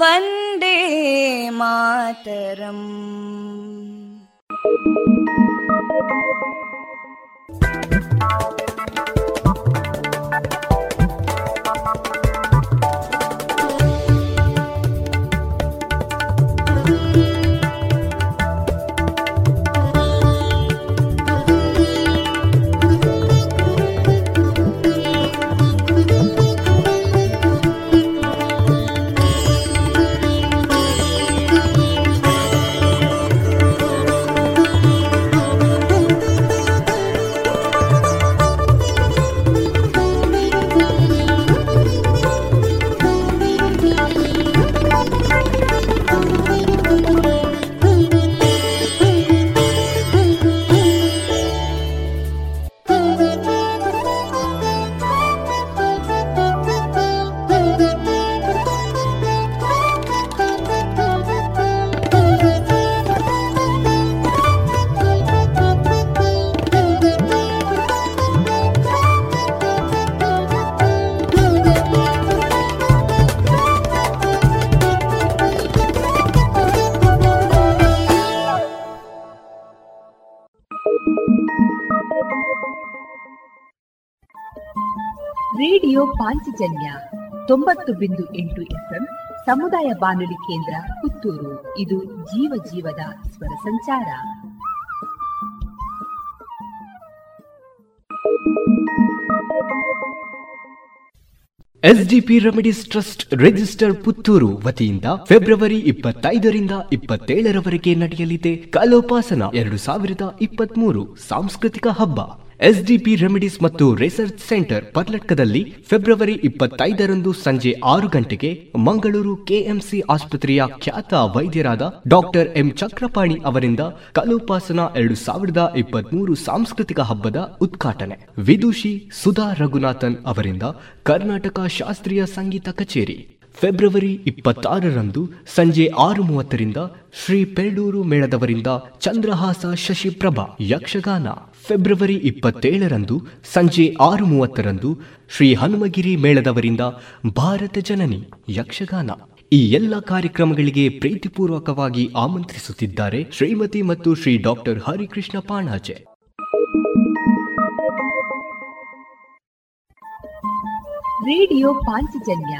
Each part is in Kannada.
वन्दे मातरम् ರೇಡಿಯೋ ಪಾಂಚಜನ್ಯ ತೊಂಬತ್ತು ಬಿಂದು ಎಂಟು ಎಫ್ಎಂ ಸಮುದಾಯ ಬಾನುಲಿ ಕೇಂದ್ರ ಪುತ್ತೂರು. ಇದು ಜೀವ ಜೀವದ ಸ್ವರ ಸಂಚಾರ. SDP remedies trust register Puttur ವತಿಯಿಂದ ಫೆಬ್ರವರಿ ಇಪ್ಪತ್ತೈದರಿಂದ ಇಪ್ಪತ್ತೇಳರವರೆಗೆ ನಡೆಯಲಿದೆ ಕಲೋಪಾಸನ ಎರಡು ಸಾವಿರದ ಇಪ್ಪತ್ಮೂರು ಸಾಂಸ್ಕೃತಿಕ ಹಬ್ಬ. ಎಸ್ಡಿಪಿ ರೆಮಿಡೀಸ್ ಮತ್ತು ರಿಸರ್ಚ್ ಸೆಂಟರ್ ಪರ್ಲಟ್ಕದಲ್ಲಿ ಫೆಬ್ರವರಿ ಇಪ್ಪತ್ತೈದರಂದು ಸಂಜೆ ಆರು ಗಂಟೆಗೆ ಮಂಗಳೂರು ಕೆಎಂಸಿ ಆಸ್ಪತ್ರೆಯ ಖ್ಯಾತ ವೈದ್ಯರಾದ ಡಾಕ್ಟರ್ ಎಂ ಚಕ್ರಪಾಣಿ ಅವರಿಂದ ಕಲೋಪಾಸನ ಎರಡು ಸಾವಿರದ ಇಪ್ಪತ್ಮೂರು ಸಾಂಸ್ಕೃತಿಕ ಹಬ್ಬದ ಉದ್ಘಾಟನೆ. ವಿದುಷಿ ಸುಧಾ ರಘುನಾಥನ್ ಅವರಿಂದ ಕರ್ನಾಟಕ ಶಾಸ್ತ್ರೀಯ ಸಂಗೀತ ಕಚೇರಿ. ಫೆಬ್ರವರಿ ಇಪ್ಪತ್ತಾರರಂದು ಸಂಜೆ ಆರು ಮೂವತ್ತರಿಂದ ಶ್ರೀ ಪೆರ್ಡೂರು ಮೇಳದವರಿಂದ ಚಂದ್ರಹಾಸ ಶಶಿಪ್ರಭಾ ಯಕ್ಷಗಾನ. ಫೆಬ್ರವರಿ ಇಪ್ಪತ್ತೇಳರಂದು ಸಂಜೆ ಆರು ಮೂವತ್ತರಂದು ಶ್ರೀ ಹನುಮಗಿರಿ ಮೇಳದವರಿಂದ ಭಾರತ ಜನನಿ ಯಕ್ಷಗಾನ. ಈ ಎಲ್ಲ ಕಾರ್ಯಕ್ರಮಗಳಿಗೆ ಪ್ರೀತಿಪೂರ್ವಕವಾಗಿ ಆಮಂತ್ರಿಸುತ್ತಿದ್ದಾರೆ ಶ್ರೀಮತಿ ಮತ್ತು ಶ್ರೀ ಡಾಕ್ಟರ್ ಹರಿಕೃಷ್ಣ ಪಾಣಾಜೆ. ರೇಡಿಯೋ ಪಾಂಚಜನ್ಯ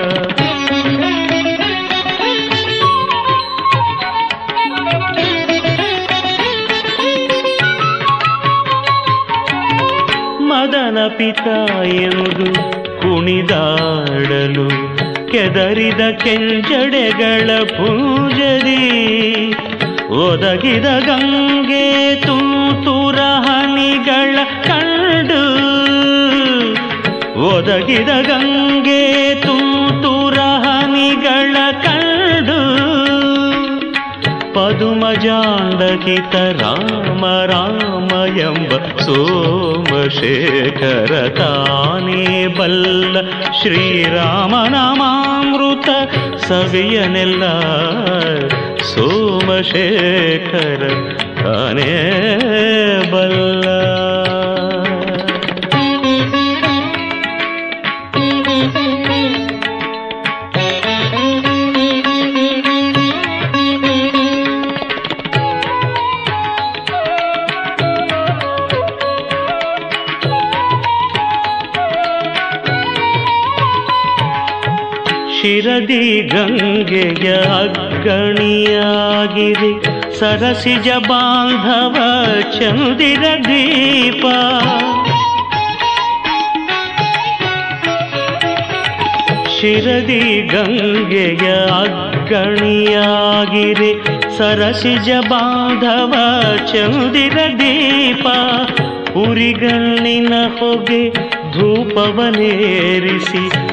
ಮದನ ಪಿತ ಎಂದು ಕುಣಿದಾಡಲು ಕೆದರಿದ ಕೆಂಜಡೆಗಳ ಪೂಜರಿ. ಒದಗಿದ ಗಂಗೆ ತೂತುರ ಹನಿಗಳ ಕಂಡು. ಒದಗಿದ ಗಂಗೆ ತೂತುರ ಹನಿಗಳ ಕಂಡು. जालकीत राम रामयम्ब सोम शेखर बल्ल श्रीरामनामामृत सगन सोमशेखर ताने शेखर बल्ल। ಶಿರದಿ ಗಂಗೆಯ ಅಗ್ಗಣಿಯಾಗಿರಿ ಸರಸಿಜ ಬಾಂಧವ ಚಂದಿರ ದೀಪ. ಶಿರದಿ ಗಂಗೆಯ ಅಗ್ಗಣಿಯಾಗಿರಿ ಸರಸಿಜ ಬಾಂಧವ ಚಂದಿರ ದೀಪ. ಉರಿಗಣ್ಣಿನ ಹೊಗೆ ಧೂಪವನೇರಿಸಿ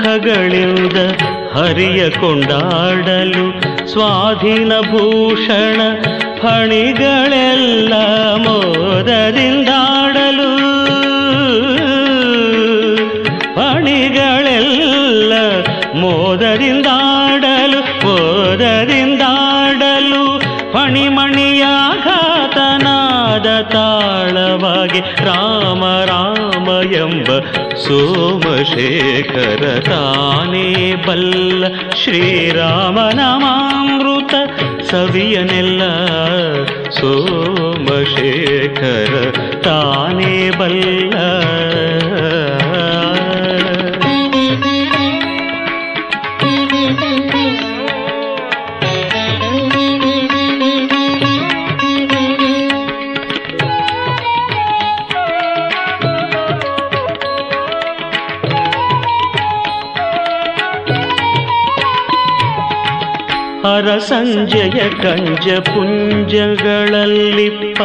ಐದು ಮುಖಗಳಿಂದ ಹರಿಯ ಕೊಂಡಾಡಲು ಸ್ವಾಧೀನ ಭೂಷಣ ಫಣಿಗಳೆಲ್ಲ ಮೋದರಿಂದಾಡಲು ಫಣಿಗಳೆಲ್ಲ ಮೋದರಿಂದಾಡಲು ಮೋದರಿಂದಾಡಲು ಫಣಿಮಣಿಯಾಘಾತನಾದ ತಾಳವಾಗಿ ರಾಮ ರಾಮ ಎಂಬ ಸೋಮಶೇಖರ ತಾನೇ ಬಲ್ಲ ಶ್ರೀರಾಮನಾಮಾಮೃತ ಸವಿಯನೆಲ್ಲ ಸೋಮಶೇಖರ ತಾನೇ ಬಲ್ಲ ಸಂಜಯ ಕಂಜ ಪುಂಜಗಳಲ್ಲಿಪ್ಪ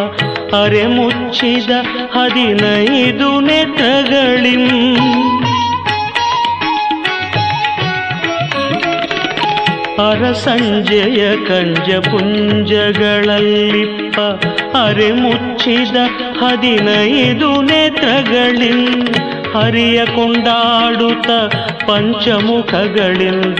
ಅರೆ ಮುಚ್ಚಿದ ಹದಿನೈದು ನೆತ್ರಗಳಿಂ. ಅರ ಸಂಜಯ ಕಂಜ ಪುಂಜಗಳಲ್ಲಿಪ್ಪ ಅರೆ ಮುಚ್ಚಿದ ಹದಿನೈದು ನೇತ್ರಗಳಿಂ. ಹರಿಯ ಕೊಂಡಾಡುತ್ತ ಪಂಚಮುಖಗಳಿಂದ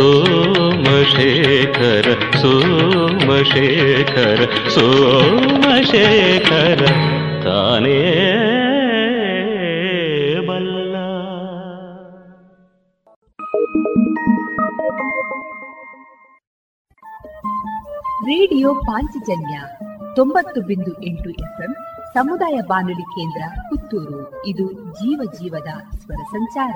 ಸೋಮಶೇಖರ ಸೋಮಶೇಖರ ಸೋಮಶೇಖರ, ತಾನೇ ಬಲ್ಲ. ರೇಡಿಯೋ ಪಾಂಚಜನ್ಯ ತೊಂಬತ್ತು ಬಿಂದು ಎಂಟು ಎಫ್ಎಂ ಸಮುದಾಯ ಬಾನುಲಿ ಕೇಂದ್ರ ಪುತ್ತೂರು. ಇದು ಜೀವ ಜೀವದ ಸ್ವರ ಸಂಚಾರ.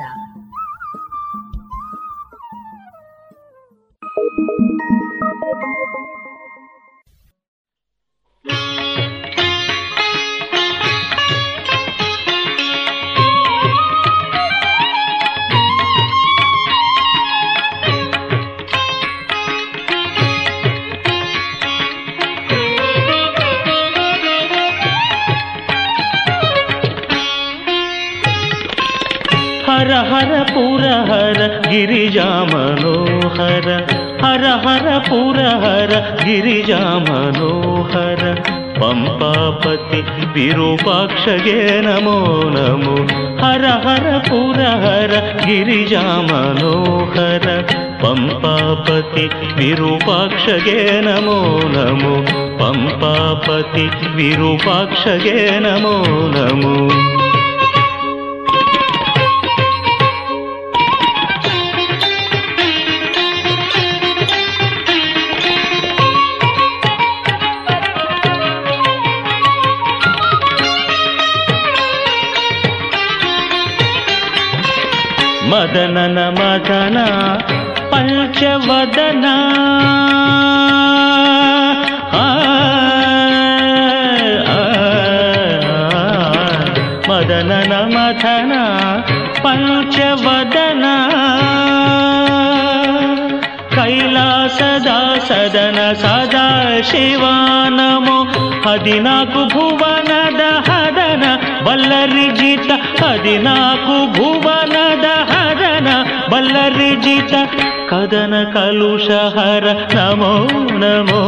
ಹರ ಹರ ಪುರ ಹರ ಗಿರಿಜಾ ಮನೋಹರ ಪಂಪಾಪತಿ ವಿರೂಪಾಕ್ಷಗೆ ನಮೋ ನಮೋ ಹರ ಹರ ಪುರ ಹರ ಗಿರಿಜಾ ಮನೋಹರ ಪಂಪಾಪತಿ ವಿರೂಪಾಕ್ಷಗೆ ನಮೋ ನಮೋ ಪಂಪಾಪತಿ ವಿರೂಪಾಕ್ಷಗೆ ನಮೋ ನಮೋ ಮದನನ ಮದನ ಪಂಚವದನ ಆ, ಆ, ಮದನನ ಮದನ ಪಂಚವದನ ಕೈಲಾಸದ ಸದನ ಸದಾ ಶಿವ ನಮೋ ಹದಿನಾಲ್ಕು ಭುವನದ ಬಲ್ಲರಿಜಿತ ಕದನ ಕಲುಷಹರ ನಮೋ ನಮೋ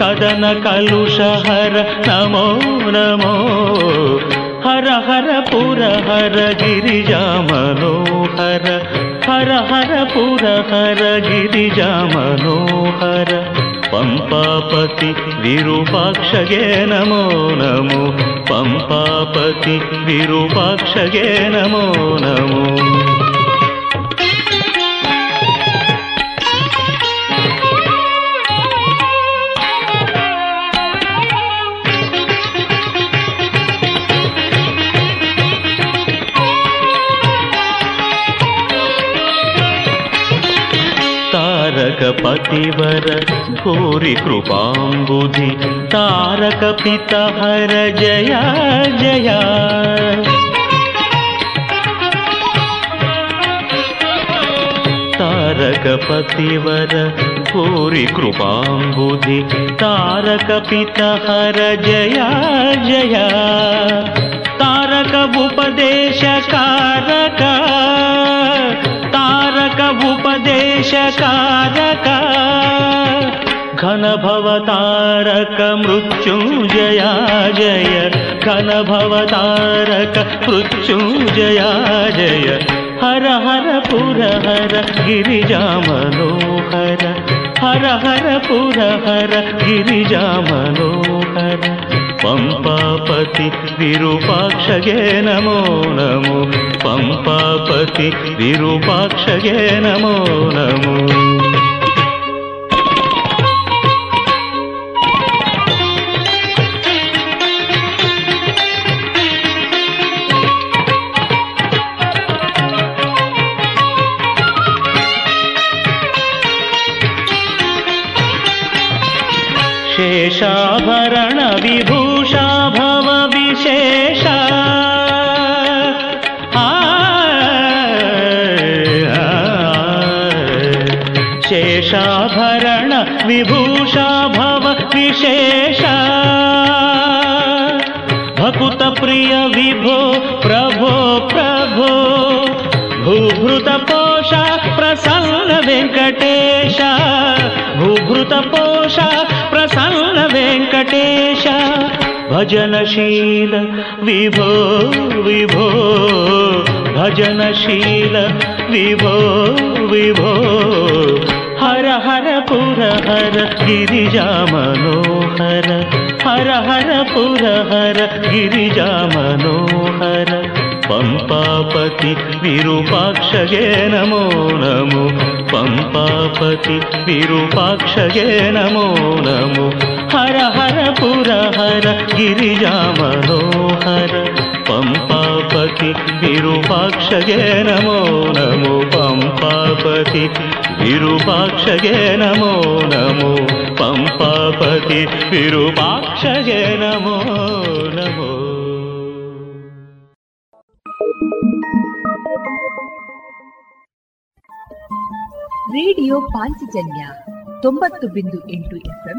ಕದನ ಕಲುಷಹರ ನಮೋ ನಮೋ ಹರ ಹರ ಪುರ ಹರ ಗಿರಿಜಾ ಮನೋಹರ ಹರ ಹರ ಪುರ ಹರ ಗಿರಿಜಾ ಮನೋಹರ ಪಂಪಾಪತಿ ವಿರೂಪಾಕ್ಷಗೆ ನಮೋ ನಮೋ ಪಂಪಾಪತಿ ವಿರೂಪಾಕ್ಷಗೆ ನಮೋ ನಮೋ पतिवर घोरि कृपाम्बुधि तारकपितहर जया जया तारकपतिवर घोरि कृपाम्बुधि तारकपितहर जया जया तारक उपदेशकारका उपदेशकारक घनभवतारक मृत्युञ्जया जय घनभवतारक मृत्युञ्जया जय। हर हर पुर हर गिरि मनोहर हर हर पुर हर गिरिज मनोहर ಪಂಪಾಪತಿ ವಿರೂಪಾಕ್ಷಗೆ ನಮೋ ನಮೋ ಪಂಪಾಪತಿ ವಿರೂಪಾಕ್ಷಗೆ ನಮೋ ನಮೋ शेषाभरणविभूषा भव विशेष शेषा विभूषा భజనశీల విభో విభో భజనశీల విభో విభో. హర హర పుర హర గిరిజా మనోహర హర హర పుర హర గిరిజా మనోహర పంపాపతి విరూపాక్షయే నమో నమో పంపాపతి విరూపాక్షయే నమో నమో. ಹರ ಹರ ಪುರ ಹರ ಗಿರಿಜಾ ಮನೋಹರ ಪಂಪಾಪತಿ ವಿರೂಪಾಕ್ಷಗೆ ನಮೋ ನಮೋ ಪಂಪಾಪತಿ ವಿರೂಪಾಕ್ಷಗೆ ನಮೋ ನಮೋ ಪಂಪಾಪತಿ ವಿರೂಪಾಕ್ಷಗೆ ನಮೋ ನಮೋ. ರೇಡಿಯೋ ಪಾಂಚಜನ್ಯ ತೊಂಬತ್ತು ಬಿಂದು ಎಂಟು ಎಫ್ಎಂ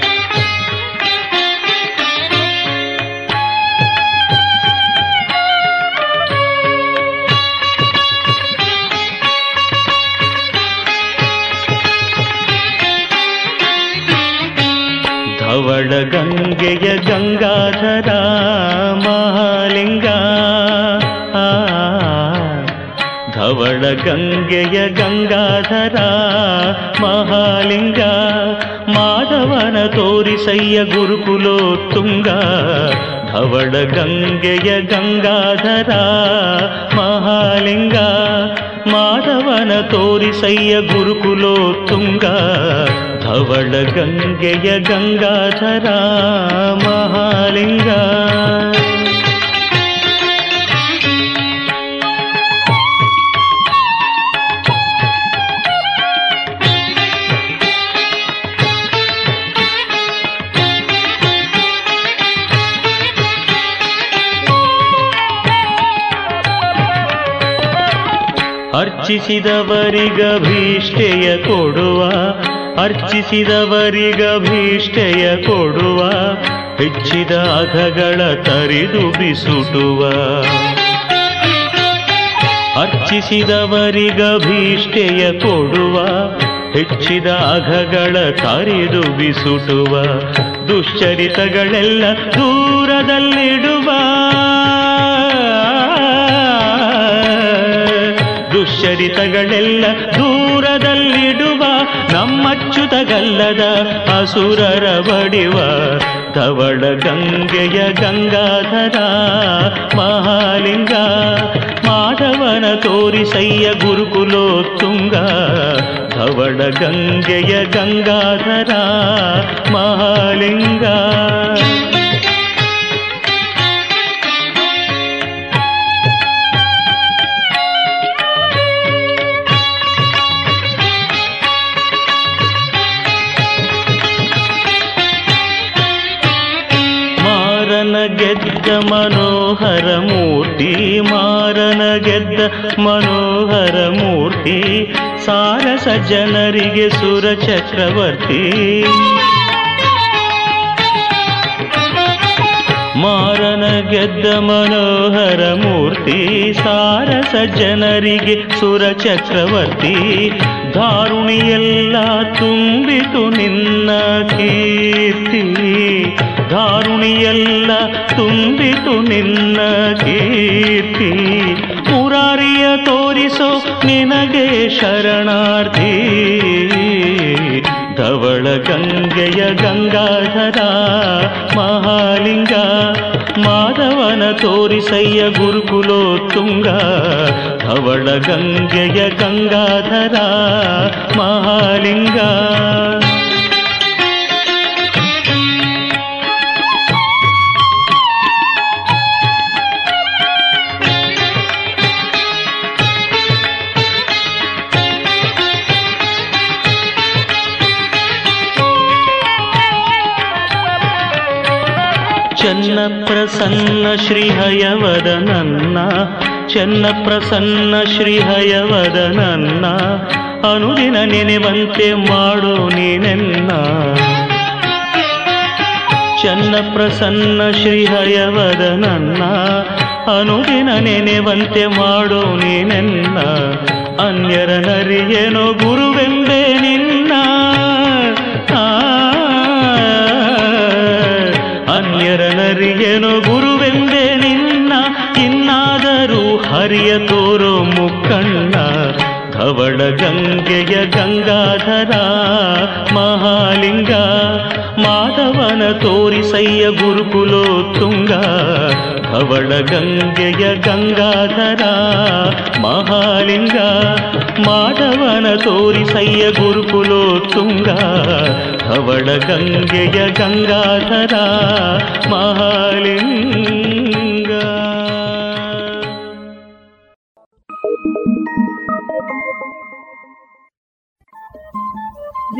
ಧವಳ ಗಂಗೆಯ ಗಂಗಾಧರ ಮಹಾಲಿಂಗ. ಧವಳ ಗಂಗೆಯ ಗಂಗಾಧರ ಮಹಾಲಿಂಗ. ಮಾಧವನ ತೋರಿಸಯ್ಯ ಗುರುಕುಲೋತ್ತುಂಗ. ಧವಳ ಗಂಗೆಯ ಗಂಗಾಧರ ಮಹಾಲಿಂಗ ಮಾಧವನ ತೋರಿಸಯ್ಯ ಗುರುಕುಲೋತ್ತುಂಗ ಧವಳ ಗಂಗೆಯ ಗಂಗಾಧರ ಮಹಾಲಿಂಗ. ಅರ್ಚಿಸಿದವರಿಗಭೀಷ್ಟೆಯ ಕೊಡುವ ಅರ್ಚಿಸಿದವರಿಗಭೀಷ್ಟೆಯ ಕೊಡುವ, ಹೆಚ್ಚಿದ ಅಧಗಳ ತರಿದು ಬಿಸುಟುವ. ಅರ್ಚಿಸಿದವರಿಗಭೀಷ್ಟೆಯ ಕೊಡುವ, ಹೆಚ್ಚಿದ ಅಘಗಳ ತರಿದು ಬಿಸುಟುವ. ದುಶ್ಚರಿತಗಳೆಲ್ಲ ದೂರದಲ್ಲಿಡುವ. ದುಶ್ಚರಿತಗಳೆಲ್ಲ ದೂರದಲ್ಲಿಡುವ ನಮ್ಮಚ್ಚುತಗಲ್ಲದ ಅಸುರರ ಬಡಿವ ಧವಳ ಗಂಗೆಯ ಗಂಗಾಧರ ಮಹಾಲಿಂಗ. ಮಾಧವನ ತೋರಿಸಯ್ಯ ಗುರುಕುಲೋತ್ತುಂಗ ಧವಳ ಗಂಗೆಯ ಗಂಗಾಧರ ಮಹಾಲಿಂಗ. ಮನೋಹರ ಮೂರ್ತಿ ಮಾರನ ಗೆದ್ದ ಮನೋಹರ ಮೂರ್ತಿ ಸಾರಸ ಜನರಿಗೆ ಸುರ ಚಕ್ರವರ್ತಿ. ಮಾರನ ಗೆದ್ದ ಮನೋಹರ ಮೂರ್ತಿ ಸಾರಸ ಜನರಿಗೆ ಸುರ ಚಕ್ರವರ್ತಿ. ದಾರುಣಿಯೆಲ್ಲ ತುಂಬಿತು ನಿನ್ನ ಕೀರ್ತಿ. ದಾರುಣಿಯೆಲ್ಲ ತುಂಬಿತು ನಿನ್ನ ಕೀರ್ತಿ. ಮುರಾರಿಯ ತೋರಿಸೋ ನಿನಗೆ ಶರಣಾರ್ಥಿ. ಧವಳ ಗಂಗೆಯ ಗಂಗಾಧರ ಮಹಾಲಿಂಗ ಮಾಧವನ ತೋರಿಸಯ್ಯ ಗುರುಕುಲೋತ್ತುಂಗ ಧವಳ ಗಂಗೆಯ ಗಂಗಾಧರ ಮಹಾಲಿಂಗ ಪ್ರಸನ್ನ ಶ್ರೀಹಯವದ ನನ್ನ, ಚೆನ್ನ ಪ್ರಸನ್ನ ಶ್ರೀಹಯವದ ನನ್ನ, ಅನುದಿನ ನೆನೆವಂತೆ ಮಾಡು ನೀನೆನ್ನ. ಚೆನ್ನ ಪ್ರಸನ್ನ ಶ್ರೀಹಯವದ ನನ್ನ, ಅನುದಿನ ನೆನೆವಂತೆ ಮಾಡು ನೀನೆನ್ನ. ಅನ್ಯರ ನರಿಯೇನೋ ಗುರುವೆಂದೇ ನಿನ್ನ. ನರಿಯೇನೋ ಗುರುವೆಂದೇ ನಿನ್ನ ಇನ್ನಾದರೂ ಹರಿಯ ತೋರೋ ಮುಕ್ಕಣ್ಣ. ಧವಳ ಗಂಗೆಯ ಗಂಗಾಧರ, ಮಹಾಲಿಂಗ, ಮಾಧವನ ತೋರಿಸಯ್ಯ ಗುರುಕುಲೋತ್ತುಂಗ, ಧವಳ ಗಂಗೆಯ ಗಂಗಾಧರ, ಮಹಾಲಿಂಗ, ಮಾಧವನ ತೋರಿಸಯ್ಯ ಗುರುಕುಲೋತ್ತುಂಗ, ಧವಳ ಗಂಗೆಯ ಗಂಗಾಧರ, ಮಹಾಲಿಂಗ.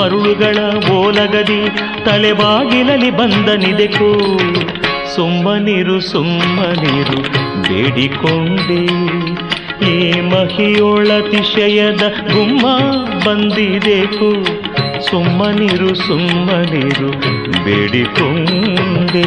ಮರುಳುಗಳ ಓಲಗದಿ ತಲೆಬಾಗಿಲಲಿ ಬಂದನಿದೆಕೋ ಸುಮ್ಮನಿರು ಸುಮ್ಮನಿರು ಬೇಡಿಕೊಂಡೆ. ಈ ಮಹಿಯೊಳತಿಶಯದ ಗುಮ್ಮ ಬಂದಿದೆಕು ಸುಮ್ಮನಿರು ಸುಮ್ಮನಿರು ಬೇಡಿಕೊಂಡೆ.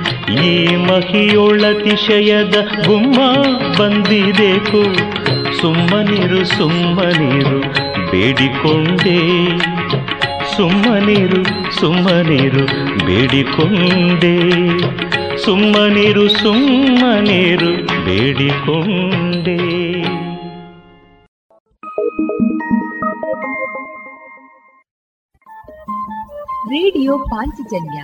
ಈ ಮಹಿಯೊಳತಿಶಯದ ಗುಮ್ಮ ಬಂದಿದೆಕು. ಸುಮ್ಮನಿರು ಸುಮ್ಮನಿರು, ಬೇಡಿಕೊಂಡೆ. ಸುಮ್ಮನಿರು ಸುಮ್ಮನಿರು, ಬೇಡಿಕೊಂಡೆ. ಸುಮ್ಮನಿರು ಸುಮ್ಮನಿರು, ಬೇಡಿಕೊಂಡೆ. ರೇಡಿಯೋ ಪಾಂಚಜನ್ಯ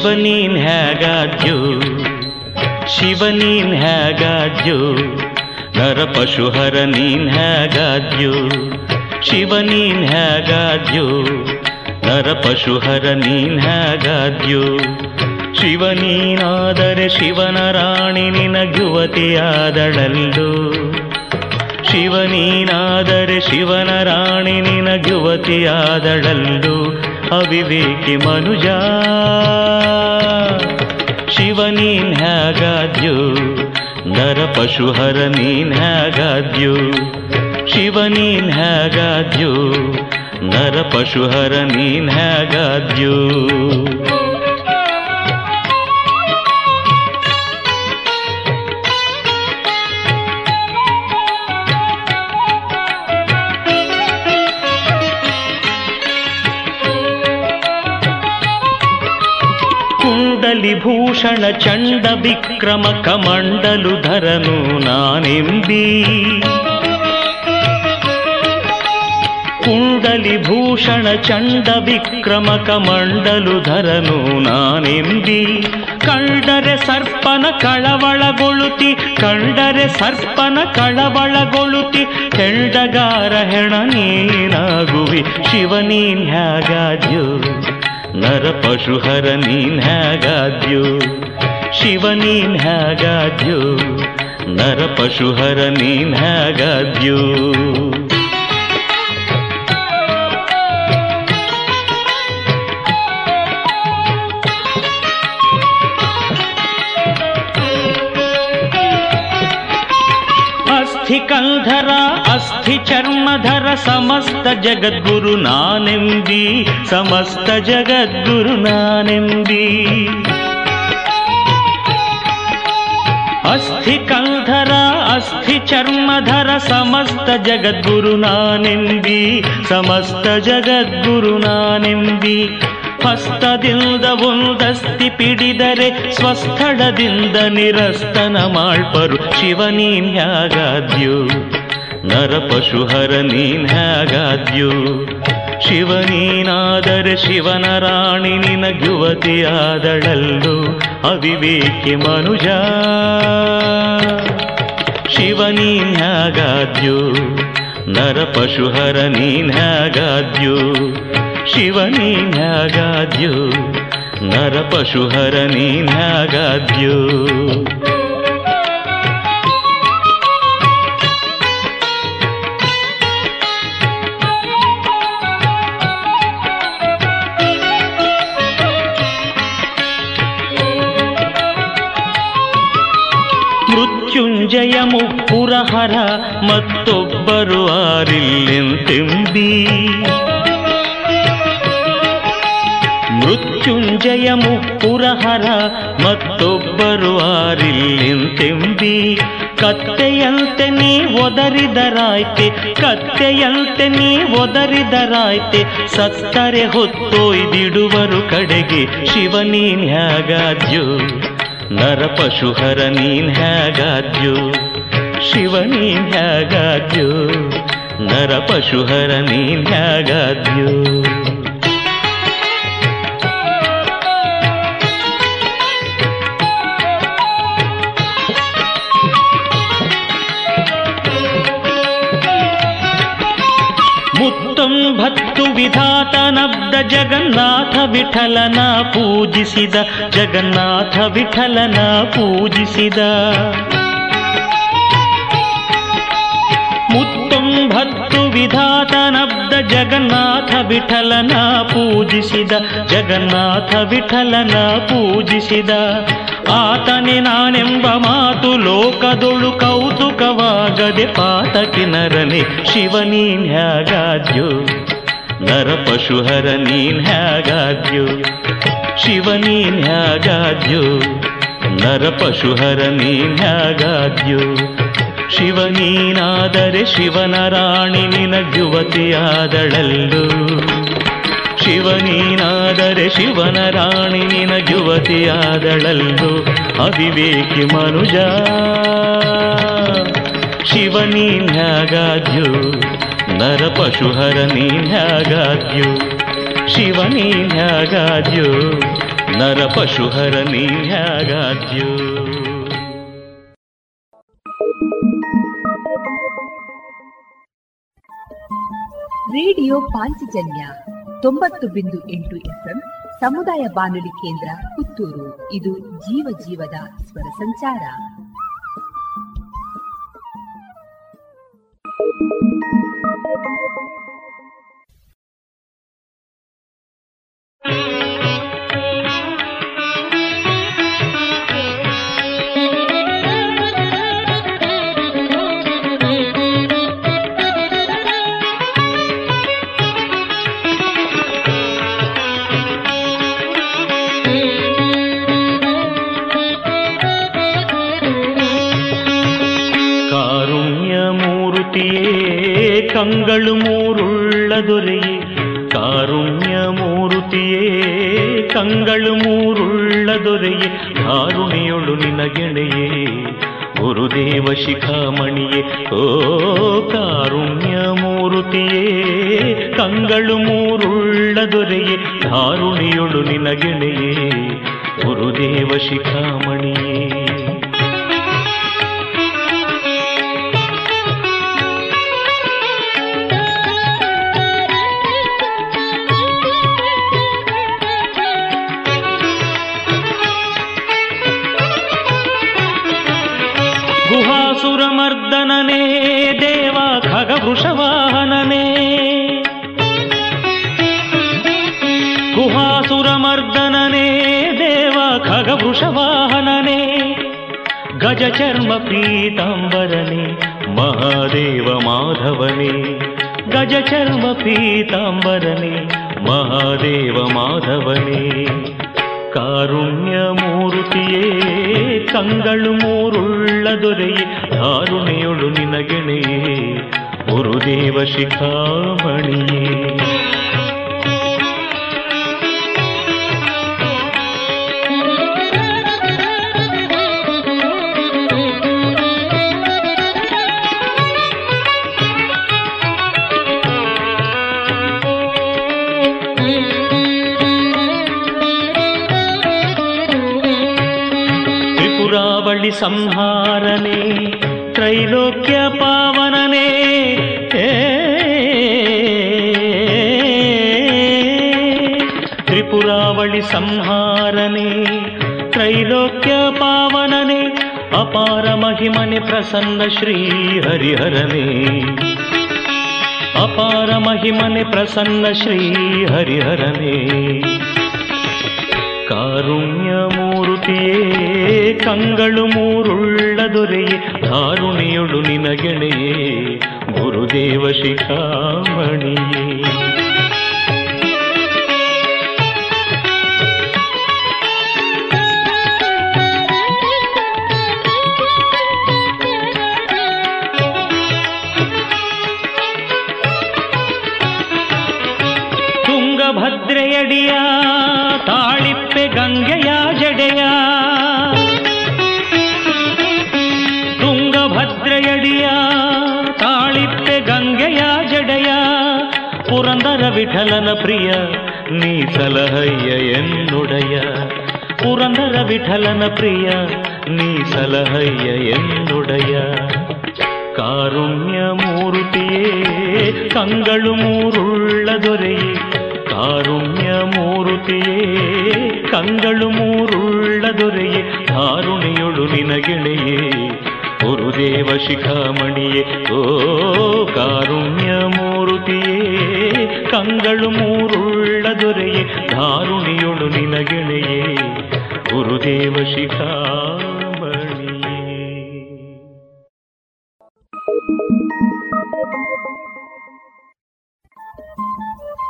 ಶಿವನೀನ್ ಹೇಗಾದ್ಯೋ? ಶಿವನೀನ್ ಹೇಗಾದ್ಯೋ? ನರ ಪಶುಹರ ನೀನ್ ಹೇಗಾದ್ಯೋ? ಶಿವನೀನ್ ಹೇಗಾದ್ಯೋ? ನರ ಪಶುಹರ ನೀನ್ ಹೇಗಾದ್ಯೋ? ಶಿವನೀನಾದರೆ ಶಿವನ ರಾಣಿ ನಿನಗುವತಿಯಾದಳಲ್ಲೋ ಶಿವನೀನಾದರೆ ಶಿವನ ರಾಣಿ ನಿನಗುವತಿಯಾದಳಲ್ಲೋ ಅವಿವೇಕಿ ಮನುಜ. ಶಿವನೀನ್ ಹೇಗಾದ್ಯೋ? ನರ ಪಶುಹರ ನೀನ್ ಹೇಗಾದ್ಯೋ? ಶಿವನೀನ್ ಹೇಗಾದ್ಯೋ? ನರ ಪಶುಹರ ನೀನ್ ಹೇಗಾದ್ಯೋ? ಕುಂಡಲಿ ಭೂಷಣ ಚಂಡ ವಿಕ್ರಮ ಕಮಂಡಲು ಧರನು ನಾನೆಂಬಿ. ಕುಂಡಲಿ ಭೂಷಣ ಚಂಡ ವಿಕ್ರಮ ಕಮಂಡಲು ಧರನು ನಾನೆಂಬಿ. ಕಂಡರೆ ಸರ್ಪನ ಕಳವಳಗೊಳುತಿ ಕಂಡರೆ ಸರ್ಪನ ಕಳವಳಗೊಳುತಿ ಹೆಂಡಗಾರ ಹೆಣ ನೀನಾಗುವಿ ಶಿವನೀನ್ ಹ್ಯಾಗಾದ್ಯೋ ನರ ಪಶುಹರ ನೀನ್ ಹೇಗಾದ್ಯೋ ಶಿವ ನೀನ್ ಹೇಗಾದ್ಯೋ ನರ ಪಶುಹರ ನೀನ್ ಹೇಗಾದ್ಯೋ అస్థి కంధర అస్థి చర్మధర సమస్త జగద్గురు నానెంబి సమస్త జగద్గురు నానెంబి అస్థి కంధర అస్థి చర్మధర సమస్త జగద్గురు నానెంబి సమస్త జగద్గురు నానెంబి ಹಸ್ತದಿಂದ ಒಂದಸ್ತಿ ಪಿಡಿದರೆ ಸ್ವಸ್ಥಳದಿಂದ ನಿರಸ್ತನ ಮಾಳ್ಪರು ಶಿವನೀನ್ ಹ್ಯಾಗಾದ್ಯು? ನರ ಪಶುಹರ ನೀನ್ ಹ್ಯಾಗಾದ್ಯೋ? ಶಿವನೀನಾದರೆ ಶಿವನ ರಾಣಿ ನಿನ ಯುವತಿಯಾದಳಲ್ಲು ಅವಿವೇಕಿ ಮನುಜ. ಶಿವನೀನ್ ಹ್ಯಾಗಾದ್ಯು? ನರ ನೀನ್ ಹ್ಯಾಗಾದ್ಯೋ? ಶಿವನೀನ್ ಹ್ಯಾಗಾದ್ಯೋ ನರಪಶುಹರ ನೀನ್ಯಾಗಾದ್ಯೋ ಮೃತ್ಯುಂಜಯ ಮುಪ್ಪುರಹರ ಮತ್ತೊಬ್ಬರು ಆರಿಲ್ಲೆಂತೆಂಬಿ ಮೃತ್ಯುಂಜಯ ಮುಪ್ಪುರಹರ, ಮತ್ತೊಬ್ಬರು ಆರಿಲ್ಲಿಂತೆಂಬಿ ಕತ್ತೆಯಂತೆ ನೀ ಒದರಿದರಾಯ್ತೆ, ಕತ್ತೆಯಂತೆ ನೀ ಒದರಿದರಾಯ್ತೆ. ಸತ್ತರೆ ಹೊತ್ತೊಯ್ದಿಡುವರು ಕಡೆಗೆ ಶಿವನೀನ್ ಹ್ಯಾಗಾದ್ಯೋ ನರಪಶುಹರ ನೀನ್ ಹ್ಯಾಗಾದ್ಯೋ ಶಿವ ನೀನ್ ಹ್ಯಾಗಾದ್ಯೋ ನರಪಶುಹರ ನೀನ್ ವಿಧಾತನಬ್ದ ಜಗನ್ನಾಥ ವಿಠಲನ ಪೂಜಿಸಿದ ಜಗನ್ನಾಥ ವಿಠಲನ ಪೂಜಿಸಿದ ಮುತ್ತೊಂಬತ್ತು ವಿಧಾತನಬ್ದ ಜಗನ್ನಾಥ ವಿಠಲನ ಪೂಜಿಸಿದ ಜಗನ್ನಾಥ ವಿಠಲನ ಪೂಜಿಸಿದ ಆತನೆ ನಾನೆಂಬ ಮಾತು ಲೋಕದೊಳು ಕೌತುಕವಾಗದೆ ಪಾತಕಿ ನರನೆ ಶಿವನೀನ್ ಹ್ಯಾಗಾದ್ಯೋ ನರಪಶುಹರ ನೀನ್ ಹ್ಯಾಗಾದ್ಯೋ? ಶಿವನೀನ್ ಹ್ಯಾಗಾದ್ಯೋ? ನರಪಶುಹರ ನೀನ್ ಹ್ಯಾಗಾದ್ಯೋ? ಶಿವನೀನಾದರೆ ಶಿವನ ರಾಣಿ ನಿನಗುವತಿಯಾದಳಲ್ಲೂ ಶಿವ ನೀನಾದರೆ ಶಿವನ ರಾಣಿ ನಿನಗ್ಯುವತಿಯಾದಳಲ್ಲು ಅವಿವೇಕಿ ಮನುಜ ಶಿವನೀನ್ಯಾಗಾದ್ಯೋ ನರಪಶುಹರ ನೀನ್ಯಾಗಾದ್ಯೋ? ನರ ನರಪಶುಹರ ನೀನ್ಯಾಗಾದ್ಯೋ? ರೇಡಿಯೋ ಪಾಂಚಜನ್ಯ ತೊಂಬತ್ತು ಬಿಂದು ಎಂಟು ಎಫ್ಎಂ ಸಮುದಾಯ ಬಾನುಲಿ ಕೇಂದ್ರ ಪುತ್ತೂರು. ಇದು ಜೀವ ಜೀವದ ಸ್ವರ ಸಂಚಾರ.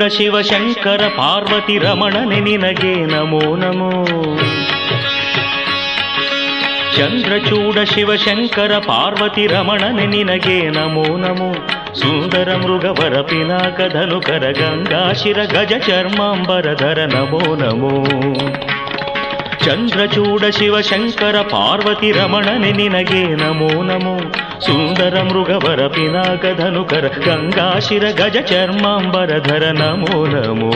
ಚಂದ್ರಚೂಡ ಶಿವಶಂಕರ ಪಾರ್ವತಿ ರಮಣನೆ ನಿನಗೆ ನಮೋ ನಮೋ ಚಂದ್ರಚೂಡ ಶಿವಶಂಕರ ಪಾರ್ವತಿ ರಮಣನೆ ನಿನಗೆ ನಮೋ ನಮೋ ಸುಂದರ ಮೃಗವರ ಪಿನಾಕ ಧನುಕರ ಗಂಗಾಶಿರ ಗಜ ಚರ್ಮಾಂಬರಧರ ನಮೋ ನಮೋ ಚಂದ್ರಚೂಡ ಶಿವಶಂಕರ ಪಾರ್ವತಿ ರಮಣನೆ ನಿನಗೆ ನಮೋ ನಮೋ సుందర మృగవర పినాకధనుకర గంగాశిర గజ చర్మాంబరధర నమో నమో.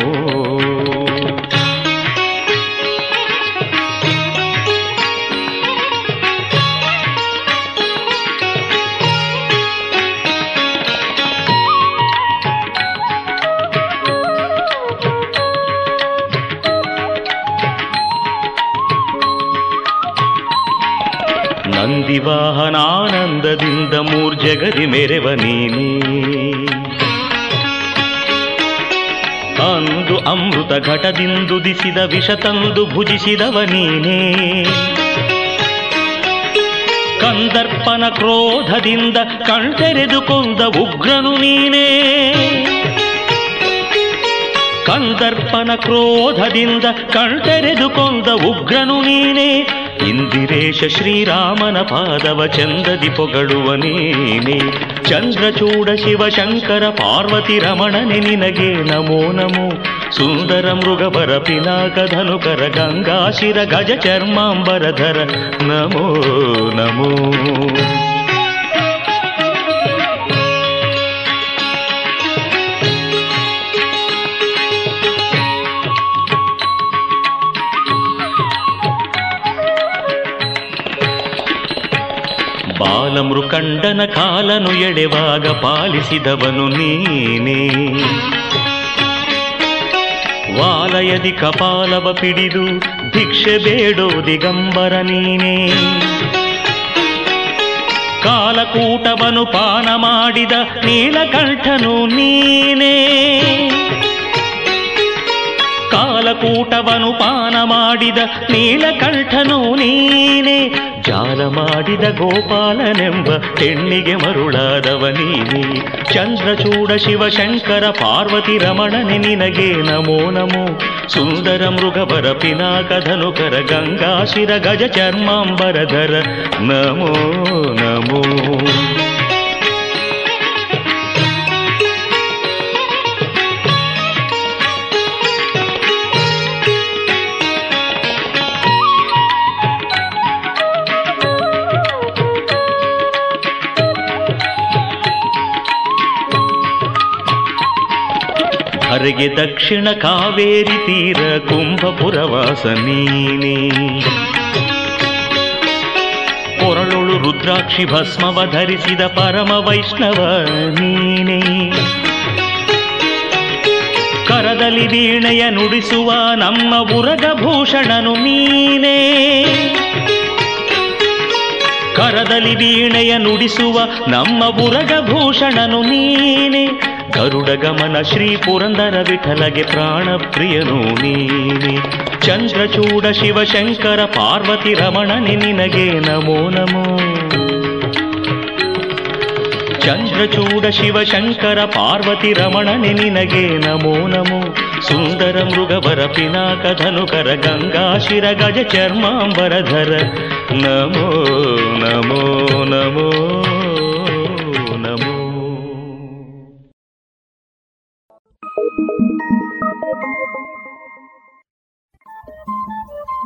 ಘಟದಿಂದುದಿಸಿದ ವಿಷ ತಂದು ಭುಜಿಸಿದವ ನೀನೇ. ಕಂದರ್ಪನ ಕ್ರೋಧದಿಂದ ಕಣ್ತೆರೆದುಕೊಂಡ ಉಗ್ರನು ನೀನೇ. ಕಂದರ್ಪನ ಕ್ರೋಧದಿಂದ ಕಣ್ತೆರೆದುಕೊಂಡ ಉಗ್ರನು ನೀನೇ. ಇಂದಿರೇಶ ಶ್ರೀರಾಮನ ಪಾದವ ಚಂದದಿ ಪೊಗಳುವ ನೀನೆ. ಚಂದ್ರಚೂಡ ಶಿವಶಂಕರ ಪಾರ್ವತಿ ರಮಣನೆ ನಿನಗೆ ನಮೋ ನಮೋ. ಸುಂದರ ಮೃಗವರ ಪಿನಾಕ ಧನುಕರ ಗಂಗಾಶಿರ ಗಜ ಚರ್ಮಾಂಬರಧರ ನಮೋ ನಮೋ ಬಾಲಮೃಕಂಡನ ಕಾಲನು ಎಳೆವಾಗ ಪಾಲಿಸಿದವನು ನೀನೇ ವಾಲಯದಿ ಕಪಾಲವ ಪಿಡಿದು ಭಿಕ್ಷೆ ಬೇಡೋ ದಿಗಂಬರ ನೀನೇ. ಕಾಲಕೂಟವನು ಪಾನ ಮಾಡಿದ ನೀಲಕಂಠನು ನೀನೇ. ಕಾಲಕೂಟವನು ಪಾನ ಮಾಡಿದ ನೀಲಕಂಠನು ನೀನೆ. ಜಾಲ ಮಾಡಿದ ಗೋಪಾಲನೆಂಬ ಹೆಣ್ಣಿಗೆ ಮರುಳಾದವ ನೀನೆ ಚಂದ್ರಚೂಡ ಶಿವಶಂಕರ ಪಾರ್ವತಿ ರಮಣನೆ ನಿನಗೆ ನಮೋ ನಮೋ ಸುಂದರ ಮೃಗವರ ಪಿನಾಕ ಧನುಕರ ಗಂಗಾಶಿರ ಗಜ ಚರ್ಮಾಂಬರಧರ ನಮೋ ನಮೋ ಹರಿಗೆ ದಕ್ಷಿಣ ಕಾವೇರಿ ತೀರ ಕುಂಭಪುರವಾಸ ನೀನೇ ಕೊರಳುಳು ರುದ್ರಾಕ್ಷಿ ಭಸ್ಮವ ಧರಿಸಿದ ಪರಮ ವೈಷ್ಣವ ನೀನೇ. ಕರದಲ್ಲಿ ವೀಣೆಯ ನುಡಿಸುವ ನಮ್ಮ ಉರಗಭೂಷಣನು ನೀನೇ. ಕರದಲ್ಲಿ ವೀಣೆಯ ನುಡಿಸುವ ನಮ್ಮ ಉರಗಭೂಷಣನು ನೀನೆ. ಗರುಡ ಗಮನ ಶ್ರೀ ಪುರಂದರ ವಿಠಲಗೆ ಪ್ರಾಣ ಪ್ರಿಯನು ನೀನೆ ಚಂದ್ರಚೂಡ ಶಿವಶಂಕರ ಪಾರ್ವತಿ ರಮಣನೆ ನಿನಗೆ ನಮೋ ನಮೋ ಚಂದ್ರಚೂಡ ಶಿವಶಂಕರ ಪಾರ್ವತಿ ರಮಣನೆ ನಿನಗೆ ನಮೋ ನಮೋ ಸುಂದರ ಮೃಗವರ ಪಿನಾಕ ಧನುಕರ ಗಂಗಾಶಿರ ಗಜ ಚರ್ಮಾಂಬರಧರ ನಮೋ ನಮೋ ನಮೋ ನಮೋ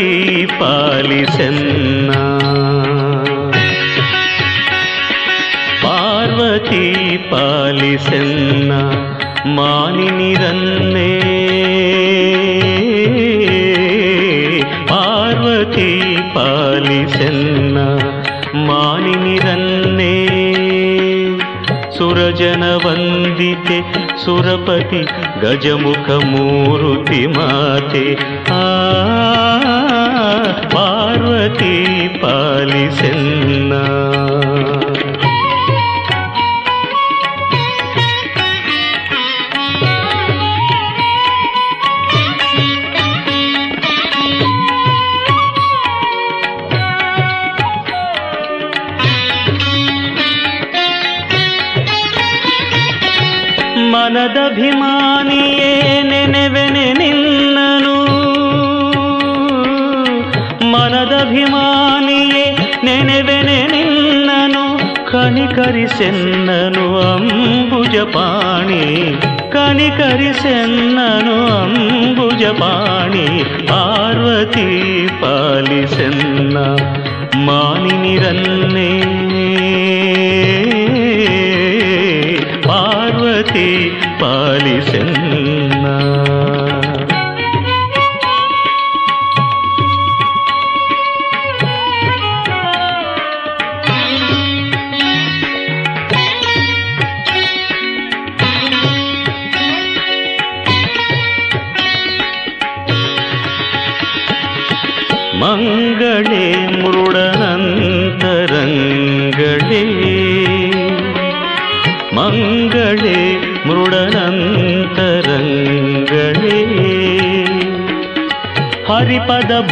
ಪಾರ್ವತಿ ಪಾಲಿಸನ್ನ ಪಾರ್ವತಿ ಪಾಲಿಸನ್ನ ಮಾನಿನಿರನ್ನೇ ಪಾರ್ವತಿ ಪಾಲಿಸನ್ನ ಮಾನಿನಿರನ್ನೇ ಸುರಜನ ವಂದಿತೆ ಸುರಪತಿ ಗಜಮುಖ ಮೂರುತಿ ಮಾತೆ ಆ ಪಾರ್ವತಿ ಪಾಲಿಸನ್ನ ಮನದಭಿಮಾನಿಯೇ ನೆನೆವೆನೆ ನಿನ್ನನು ಮನದಭಿಮಾನಿಯೇ ನೆನೆವೆನೆ ನಿನ್ನನು ಕನಿಕರಿಸೆನ್ನನು ಅಂಬುಜಪಾಣಿ ಕನಿಕರಿಸೆನ್ನನು ಅಂಬುಜಪಾಣಿ ಪಾರ್ವತಿ ಪಾಲಿಸೆನ್ನ ಮಾನಿನಿರನ್ನೇ ಪಾರ್ವತಿ ಪಾಲಿಸೆನ್ನ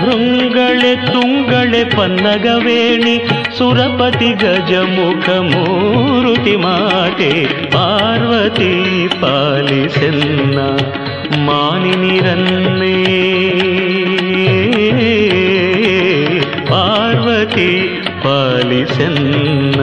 ಭೃಂಗಳೆ ತುಂಗಳೆ ಪನ್ನಗವೇಣಿ ಸುರಪತಿ ಗಜಮುಖ ಮೂರುತಿ ಮಾತೆ ಪಾರ್ವತಿ ಪಾಲಿಸೆನ್ನ ಮಾನಿನಿರನ್ನೇ. ಪಾರ್ವತಿ ಪಾಲಿಸೆನ್ನ.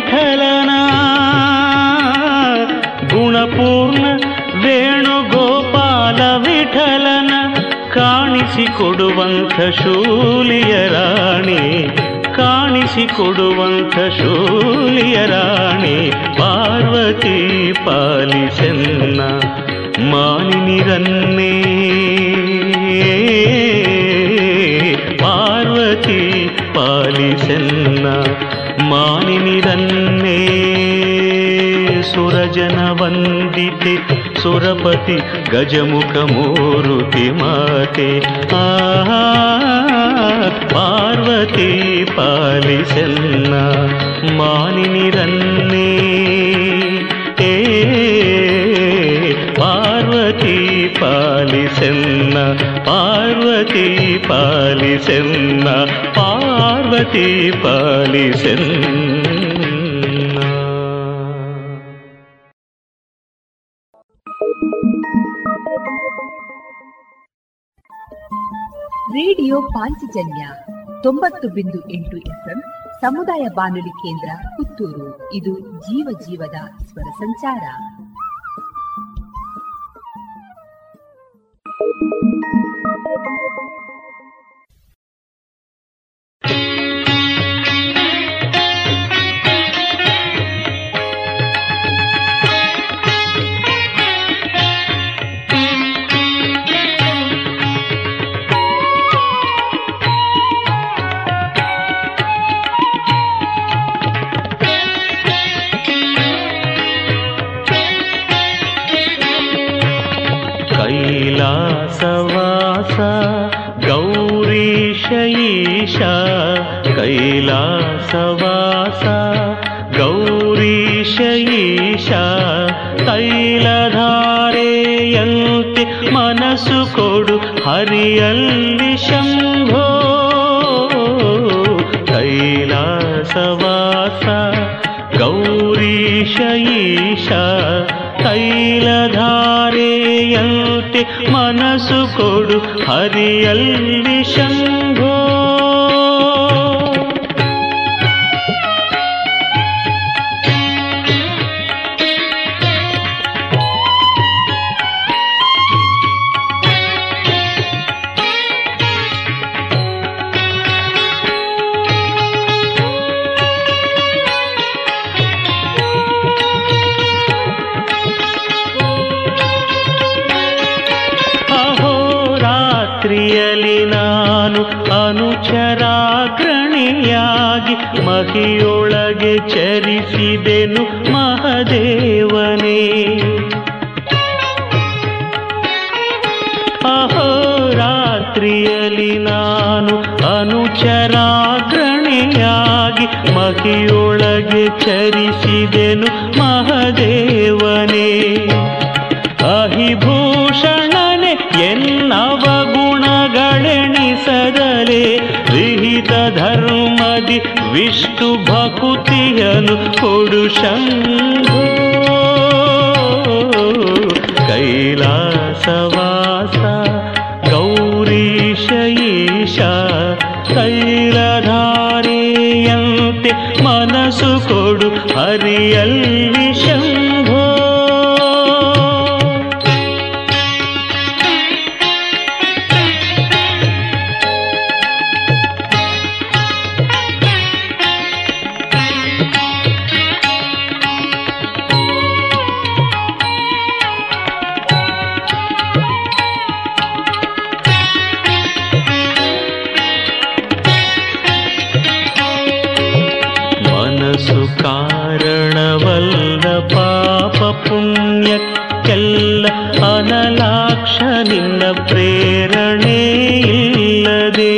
ವಿಠಲನ? ಗುಣಪೂರ್ಣ ವೇಣುಗೋಪಾಲ ವಿಠಲನ ಕಾಣಿಸಿಕೊಡುವಂಥ ಶೂಲಿಯ ರಾಣಿ, ಕಾಣಿಸಿಕೊಡುವಂಥ ಶೂಲಿಯ ರಾಣಿ, ಪಾರ್ವತಿ ಪಾಲಿಸನ್ನ ಮಾನಿನಿರನ್ನೇ. ಪಾರ್ವತಿ ಪಾಲಿಸೆನ್ನ ಮಾನಿನಿರನ್ನೇ ಸುರಜನ ವಂದಿತೆ ಸುರಪತಿ ಗಜಮುಖ ಮೂರುತಿ ಮಾತೆ ಆ ಪಾರ್ವತಿ ಪಾಲಿಸೆನ್ನ ಮಾನಿನಿರನ್ನೇ ಏ ಪಾರ್ವತಿ ಪಾಲಿಸೆನ್ನ ಪಾರ್ವತಿ ಪಾಲಿಸೆನ್ನ ಪಾರ್ವತಿ ಪಾಲಿಸೆನ್ನ. ರೇಡಿಯೋ ಪಾಂಚಜನ್ಯ ತೊಂಬತ್ತು ಬಿಂದು ಎಂಟು ಎಫ್ಎಂ ಸಮುದಾಯ ಬಾನುಲಿ ಕೇಂದ್ರ ಪುತ್ತೂರು. ಇದು ಜೀವ ಜೀವದ ಸ್ವರ ಸಂಚಾರ. thank you सवासा गौरीशयीशा कैलासवासा गौरीशयीशा तैलधारे यन्ति मनसु कोडु हरियल्लि शम्भो। कैलासवासा गौरीशयीशा ತೈಲಧಾರೆಯಂತೆ ಮನಸ್ಸು ಕೊಡು ಹರಿಯಲ್ಲಿ ಶಂಭೋ ಮಹಿಯೊಳಗೆ ಚರಿಸಿದೆನು ಮಹದೇವನೇ. ಅಹೋರಾತ್ರಿಯಲ್ಲಿ ನಾನು ಅನುಚರಾಗ್ರಣಿಯಾಗಿ ಮಹಿಯೊಳಗೆ ಚರಿಸಿದೆನು ಮಹದೇವನೇ. ಅಹಿಭೂಷಣನೆ ಎನ್ನವ ವಿಹಿತ ಧರ್ಮದಿ ವಿಷ್ಣು ಭಕುತಿಯನು ಕೊಡು ಶಂಭೋ ಕೈಲಾಸವಾಸ ಗೌರೀಶ ಕೈಲಧಾರಿಯಂತೆ ಮನಸ್ಸು ಕೊಡು ಹರಿಯಲ್ಲಿ ಮನಸ್ಸು ಕಾರಣವಲ್ಲ ಪಾಪ ಪುಣ್ಯಕ್ಕೆಲ್ಲ ಅನಲಾಕ್ಷ ನಿನ್ನ ಪ್ರೇರಣೆ ಇಲ್ಲದೆ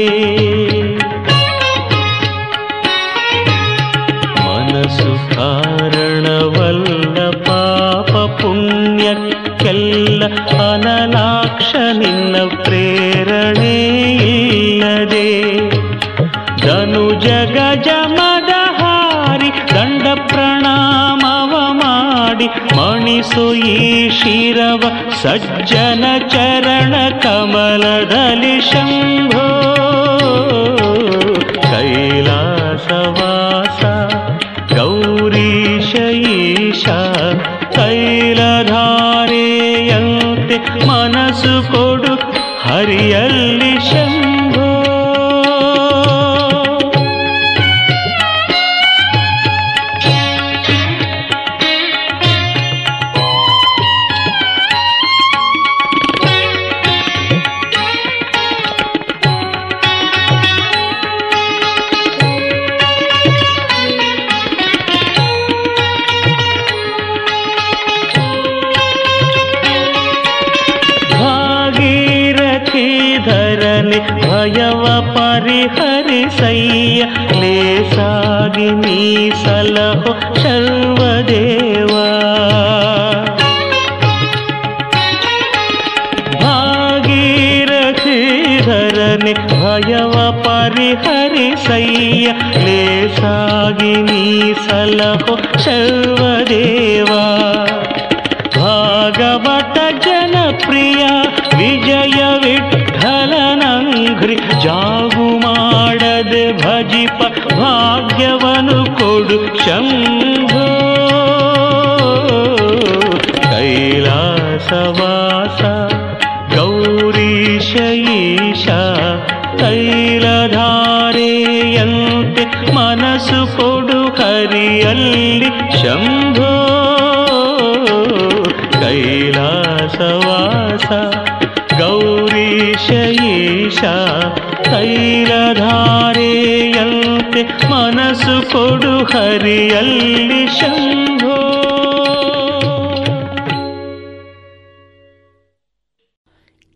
सुयीशिरव सज्जन चरण कमलदलिशम्भो कैलासवास गौरीशैष तैलधारेयन्ति मनसु कोडु हरियल् ो सर्वदेवा भागवत जनप्रिया विजय विठ्ठलनङ्घ्रि जागुमाडद भजिप भाग्यवनु कोडु शम् ಈಶ ತೈಲಧಾರೆಯಂತೆ ಮನಸ್ಸು ಕೊಡು ಹರಿಯಲ್ಲಿ ಶಂಭೋ.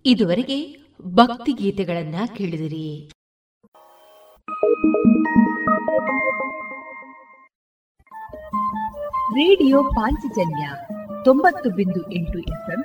ಇದುವರೆಗೆ ಭಕ್ತಿ ಗೀತೆಗಳನ್ನ ಕೇಳಿದಿರಿ. ರೇಡಿಯೋ ಪಾಂಚಜನ್ಯ ತೊಂಬತ್ತು ಬಿಂದು ಎಂಟು ಎಫ್ಎಂ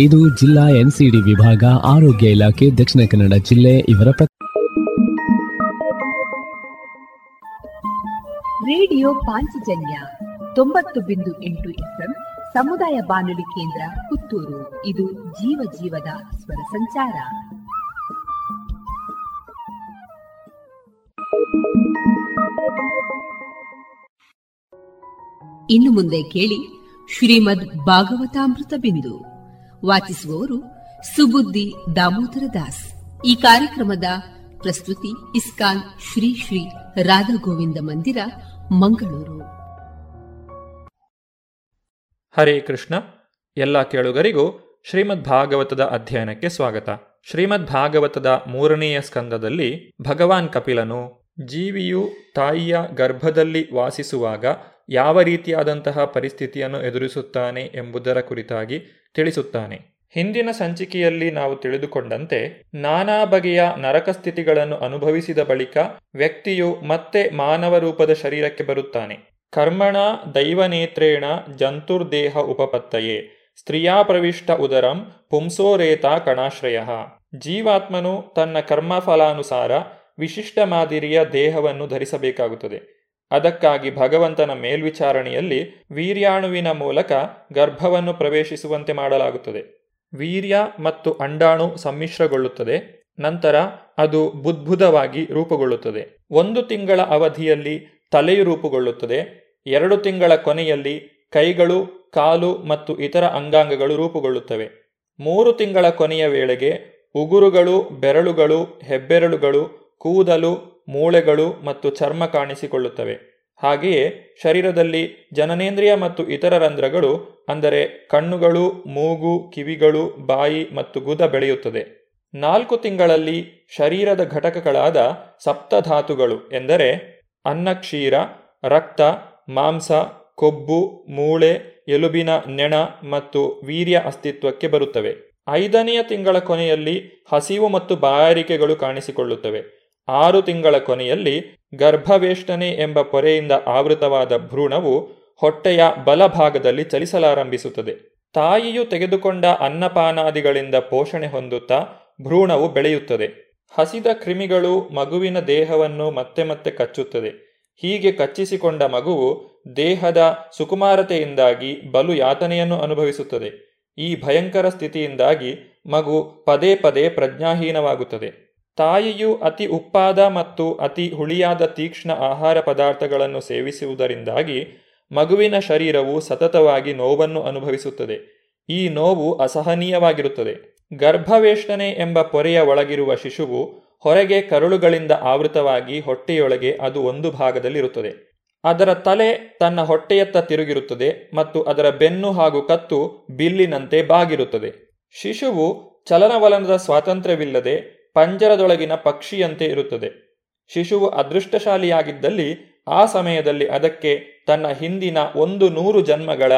ಇದು ಜಿಲ್ಲಾ ಎನ್ಸಿಡಿ ವಿಭಾಗ, ಆರೋಗ್ಯ ಇಲಾಖೆ, ದಕ್ಷಿಣ ಕನ್ನಡ ಜಿಲ್ಲೆ ಇವರ ರೇಡಿಯೋ ಪಾಂಚಜನ್ಯ ತೊಂಬತ್ತು ಬಿಂದು ಎಂಟು ಎಫ್ಎಂ ಸಮುದಾಯ ಬಾನುಲಿ ಕೇಂದ್ರ ಪುತ್ತೂರು. ಇದು ಜೀವ ಜೀವದ ಸ್ವರ ಸಂಚಾರ. ಇನ್ನು ಮುಂದೆ ಕೇಳಿ ಶ್ರೀಮದ್ ಭಾಗವತಾಮೃತ ಬಿಂದು. ವಾಚಿಸುವವರು ಸುಬುದ್ದಿ ದಾಮೋದರ ದಾಸ್. ಈ ಕಾರ್ಯಕ್ರಮದ ಪ್ರಸ್ತುತಿ ಇಸ್ಕಾನ್ ಶ್ರೀ ಶ್ರೀ ರಾಧಾ ಗೋವಿಂದ ಮಂದಿರ, ಮಂಗಳೂರು. ಹರೇ ಕೃಷ್ಣ. ಎಲ್ಲ ಕೇಳುಗರಿಗೂ ಶ್ರೀಮದ್ ಭಾಗವತದ ಅಧ್ಯಯನಕ್ಕೆ ಸ್ವಾಗತ. ಶ್ರೀಮದ್ ಭಾಗವತದ ಮೂರನೆಯ ಸ್ಕಂದದಲ್ಲಿ ಭಗವಾನ್ ಕಪಿಲನು ಜೀವಿಯು ತಾಯಿಯ ಗರ್ಭದಲ್ಲಿ ವಾಸಿಸುವಾಗ ಯಾವ ರೀತಿಯಾದಂತಹ ಪರಿಸ್ಥಿತಿಯನ್ನು ಎದುರಿಸುತ್ತಾನೆ ಎಂಬುದರ ಕುರಿತಾಗಿ ತಿಳಿಸುತ್ತಾನೆ. ಹಿಂದಿನ ಸಂಚಿಕೆಯಲ್ಲಿ ನಾವು ತಿಳಿದುಕೊಂಡಂತೆ, ನಾನಾ ಬಗೆಯ ನರಕ ಸ್ಥಿತಿಗಳನ್ನು ಅನುಭವಿಸಿದ ಬಳಿಕ ವ್ಯಕ್ತಿಯು ಮತ್ತೆ ಮಾನವ ರೂಪದ ಶರೀರಕ್ಕೆ ಬರುತ್ತಾನೆ. ಕರ್ಮಣ ದೈವನೇತ್ರೇಣ ಜಂತುರ್ದೇಹ ಉಪಪತ್ತಯೇ, ಸ್ತ್ರೀಯಾ ಪ್ರವಿಷ್ಟ ಉದರಂ ಪುಂಸೋರೇತ ಕಣಾಶ್ರಯ. ಜೀವಾತ್ಮನು ತನ್ನ ಕರ್ಮಫಲಾನುಸಾರ ವಿಶಿಷ್ಟ ಮಾದರಿಯ ದೇಹವನ್ನು ಧರಿಸಬೇಕಾಗುತ್ತದೆ. ಅದಕ್ಕಾಗಿ ಭಗವಂತನ ಮೇಲ್ವಿಚಾರಣೆಯಲ್ಲಿ ವೀರ್ಯಾಣುವಿನ ಮೂಲಕ ಗರ್ಭವನ್ನು ಪ್ರವೇಶಿಸುವಂತೆ ಮಾಡಲಾಗುತ್ತದೆ. ವೀರ್ಯ ಮತ್ತು ಅಂಡಾಣು ಸಮ್ಮಿಶ್ರಗೊಳ್ಳುತ್ತದೆ. ನಂತರ ಅದು ಬುದ್ಭುತವಾಗಿ ರೂಪುಗೊಳ್ಳುತ್ತದೆ. ಒಂದು ತಿಂಗಳ ಅವಧಿಯಲ್ಲಿ ತಲೆಯು ರೂಪುಗೊಳ್ಳುತ್ತದೆ. ಎರಡು ತಿಂಗಳ ಕೊನೆಯಲ್ಲಿ ಕೈಗಳು, ಕಾಲು ಮತ್ತು ಇತರ ಅಂಗಾಂಗಗಳು ರೂಪುಗೊಳ್ಳುತ್ತವೆ. ಮೂರು ತಿಂಗಳ ಕೊನೆಯ ವೇಳೆಗೆ ಉಗುರುಗಳು, ಬೆರಳುಗಳು, ಹೆಬ್ಬೆರಳುಗಳು, ಕೂದಲು ಮೂಳೆಗಳು ಮತ್ತು ಚರ್ಮ ಕಾಣಿಸಿಕೊಳ್ಳುತ್ತವೆ. ಹಾಗೆಯೇ ಶರೀರದಲ್ಲಿ ಜನನೇಂದ್ರಿಯ ಮತ್ತು ಇತರ ರಂಧ್ರಗಳು, ಅಂದರೆ ಕಣ್ಣುಗಳು, ಮೂಗು, ಕಿವಿಗಳು, ಬಾಯಿ ಮತ್ತು ಗುದ ಬೆಳೆಯುತ್ತದೆ. ನಾಲ್ಕು ತಿಂಗಳಲ್ಲಿ ಶರೀರದ ಘಟಕಗಳಾದ ಸಪ್ತಧಾತುಗಳು ಎಂದರೆ ಅನ್ನಕ್ಷೀರ ರಕ್ತ, ಮಾಂಸ, ಕೊಬ್ಬು, ಮೂಳೆ, ಎಲುಬಿನ ನೆಣ ಮತ್ತು ವೀರ್ಯ ಅಸ್ತಿತ್ವಕ್ಕೆ ಬರುತ್ತವೆ. ಐದನೆಯ ತಿಂಗಳ ಕೊನೆಯಲ್ಲಿ ಹಸಿವು ಮತ್ತು ಬಾಯಾರಿಕೆಗಳು ಕಾಣಿಸಿಕೊಳ್ಳುತ್ತವೆ. ಆರು ತಿಂಗಳ ಕೊನೆಯಲ್ಲಿ ಗರ್ಭವೇಷ್ಟನೆ ಎಂಬ ಪೊರೆಯಿಂದ ಆವೃತವಾದ ಭ್ರೂಣವು ಹೊಟ್ಟೆಯ ಬಲಭಾಗದಲ್ಲಿ ಚಲಿಸಲಾರಂಭಿಸುತ್ತದೆ. ತಾಯಿಯು ತೆಗೆದುಕೊಂಡ ಅನ್ನಪಾನಾದಿಗಳಿಂದ ಪೋಷಣೆ ಹೊಂದುತ್ತಾ ಭ್ರೂಣವು ಬೆಳೆಯುತ್ತದೆ. ಹಸಿದ ಕ್ರಿಮಿಗಳು ಮಗುವಿನ ದೇಹವನ್ನು ಮತ್ತೆ ಮತ್ತೆ ಕಚ್ಚುತ್ತದೆ. ಹೀಗೆ ಕಚ್ಚಿಸಿಕೊಂಡ ಮಗುವು ದೇಹದ ಸುಕುಮಾರತೆಯಿಂದಾಗಿ ಬಲು ಯಾತನೆಯನ್ನು ಅನುಭವಿಸುತ್ತದೆ. ಈ ಭಯಂಕರ ಸ್ಥಿತಿಯಿಂದಾಗಿ ಮಗು ಪದೇ ಪದೇ ಪ್ರಜ್ಞಾಹೀನವಾಗುತ್ತದೆ. ತಾಯಿಯು ಅತಿ ಉಪ್ಪಾದ ಮತ್ತು ಅತಿ ಹುಳಿಯಾದ ತೀಕ್ಷ್ಣ ಆಹಾರ ಪದಾರ್ಥಗಳನ್ನು ಸೇವಿಸುವುದರಿಂದಾಗಿ ಮಗುವಿನ ಶರೀರವು ಸತತವಾಗಿ ನೋವನ್ನು ಅನುಭವಿಸುತ್ತದೆ. ಈ ನೋವು ಅಸಹನೀಯವಾಗಿರುತ್ತದೆ. ಗರ್ಭವೇಷ್ಟನೆ ಎಂಬ ಪೊರೆಯ ಒಳಗಿರುವ ಶಿಶುವು ಹೊರಗೆ ಕರುಳುಗಳಿಂದ ಆವೃತವಾಗಿ ಹೊಟ್ಟೆಯೊಳಗೆ ಅದು ಒಂದು ಭಾಗದಲ್ಲಿರುತ್ತದೆ. ಅದರ ತಲೆ ತನ್ನ ಹೊಟ್ಟೆಯತ್ತ ತಿರುಗಿರುತ್ತದೆ ಮತ್ತು ಅದರ ಬೆನ್ನು ಹಾಗೂ ಕತ್ತು ಬಿಲ್ಲಿನಂತೆ ಬಾಗಿರುತ್ತದೆ. ಶಿಶುವು ಚಲನವಲನದ ಸ್ವಾತಂತ್ರ್ಯವಿಲ್ಲದೆ ಪಂಜರದೊಳಗಿನ ಪಕ್ಷಿಯಂತೆ ಇರುತ್ತದೆ. ಶಿಶುವು ಅದೃಷ್ಟಶಾಲಿಯಾಗಿದ್ದಲ್ಲಿ ಆ ಸಮಯದಲ್ಲಿ ಅದಕ್ಕೆ ತನ್ನ ಹಿಂದಿನ ಒಂದು ನೂರು ಜನ್ಮಗಳ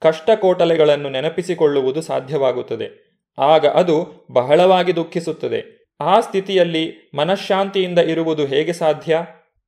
ಕಷ್ಟಕೋಟಲೆಗಳನ್ನು ನೆನಪಿಸಿಕೊಳ್ಳುವುದು ಸಾಧ್ಯವಾಗುತ್ತದೆ. ಆಗ ಅದು ಬಹಳವಾಗಿ ದುಃಖಿಸುತ್ತದೆ. ಆ ಸ್ಥಿತಿಯಲ್ಲಿ ಮನಃಶಾಂತಿಯಿಂದ ಇರುವುದು ಹೇಗೆ ಸಾಧ್ಯ?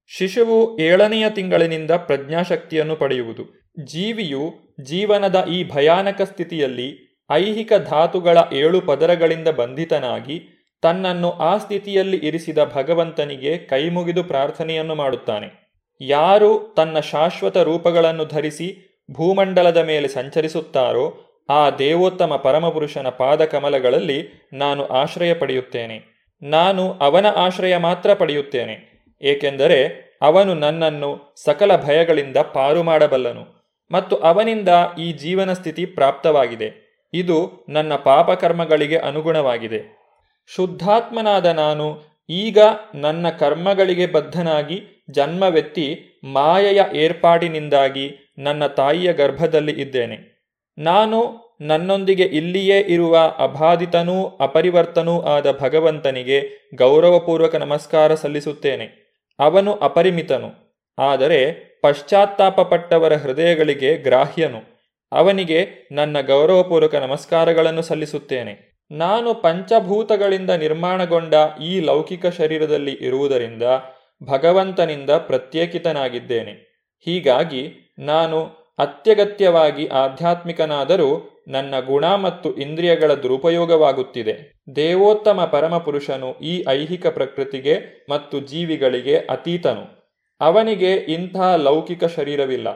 ಶಿಶುವು ಏಳನೆಯ ತಿಂಗಳಿನಿಂದ ಪ್ರಜ್ಞಾಶಕ್ತಿಯನ್ನು ಪಡೆಯುವುದು. ಜೀವಿಯು ಜೀವನದ ಈ ಭಯಾನಕ ಸ್ಥಿತಿಯಲ್ಲಿ ಐಹಿಕ ಧಾತುಗಳ ಏಳು ಪದರಗಳಿಂದ ಬಂಧಿತನಾಗಿ ತನ್ನನ್ನು ಆ ಸ್ಥಿತಿಯಲ್ಲಿ ಇರಿಸಿದ ಭಗವಂತನಿಗೆ ಕೈಮುಗಿದು ಪ್ರಾರ್ಥನೆಯನ್ನು ಮಾಡುತ್ತಾನೆ. ಯಾರು ತನ್ನ ಶಾಶ್ವತ ರೂಪಗಳನ್ನು ಧರಿಸಿ ಭೂಮಂಡಲದ ಮೇಲೆ ಸಂಚರಿಸುತ್ತಾರೋ ಆ ದೇವೋತ್ತಮ ಪರಮಪುರುಷನ ಪಾದಕಮಲಗಳಲ್ಲಿ ನಾನು ಆಶ್ರಯ ಪಡೆಯುತ್ತೇನೆ. ನಾನು ಅವನ ಆಶ್ರಯ ಮಾತ್ರ ಪಡೆಯುತ್ತೇನೆ. ಏಕೆಂದರೆ ಅವನು ನನ್ನನ್ನು ಸಕಲ ಭಯಗಳಿಂದ ಪಾರು ಮಾಡಬಲ್ಲನು ಮತ್ತು ಅವನಿಂದ ಈ ಜೀವನ ಸ್ಥಿತಿ ಪ್ರಾಪ್ತವಾಗಿದೆ. ಇದು ನನ್ನ ಪಾಪಕರ್ಮಗಳಿಗೆ ಅನುಗುಣವಾಗಿದೆ. ಶುದ್ಧಾತ್ಮನಾದ ನಾನು ಈಗ ನನ್ನ ಕರ್ಮಗಳಿಗೆ ಬದ್ಧನಾಗಿ ಜನ್ಮವೆತ್ತಿ ಮಾಯೆಯ ಏರ್ಪಾಡಿನಿಂದಾಗಿ ನನ್ನ ತಾಯಿಯ ಗರ್ಭದಲ್ಲಿ ಇದ್ದೇನೆ. ನಾನು ನನ್ನೊಂದಿಗೆ ಇಲ್ಲಿಯೇ ಇರುವ ಅಬಾಧಿತನೂ ಅಪರಿವರ್ತನೂ ಆದ ಭಗವಂತನಿಗೆ ಗೌರವಪೂರ್ವಕ ನಮಸ್ಕಾರ ಸಲ್ಲಿಸುತ್ತೇನೆ. ಅವನು ಅಪರಿಮಿತನು, ಆದರೆ ಪಶ್ಚಾತ್ತಾಪಪಟ್ಟವರ ಹೃದಯಗಳಿಗೆ ಗ್ರಾಹ್ಯನು. ಅವನಿಗೆ ನನ್ನ ಗೌರವಪೂರ್ವಕ ನಮಸ್ಕಾರಗಳನ್ನು ಸಲ್ಲಿಸುತ್ತೇನೆ. ನಾನು ಪಂಚಭೂತಗಳಿಂದ ನಿರ್ಮಾಣಗೊಂಡ ಈ ಲೌಕಿಕ ಶರೀರದಲ್ಲಿ ಇರುವುದರಿಂದ ಭಗವಂತನಿಂದ ಪ್ರತ್ಯೇಕಿತನಾಗಿದ್ದೇನೆ. ಹೀಗಾಗಿ ನಾನು ಅತ್ಯಗತ್ಯವಾಗಿ ಆಧ್ಯಾತ್ಮಿಕನಾದರೂ ನನ್ನ ಗುಣ ಮತ್ತು ಇಂದ್ರಿಯಗಳ ದುರುಪಯೋಗವಾಗುತ್ತಿದೆ. ದೇವೋತ್ತಮ ಪರಮಪುರುಷನು ಈ ಐಹಿಕ ಪ್ರಕೃತಿಗೆ ಮತ್ತು ಜೀವಿಗಳಿಗೆ ಅತೀತನು. ಅವನಿಗೆ ಇಂಥ ಲೌಕಿಕ ಶರೀರವಿಲ್ಲ.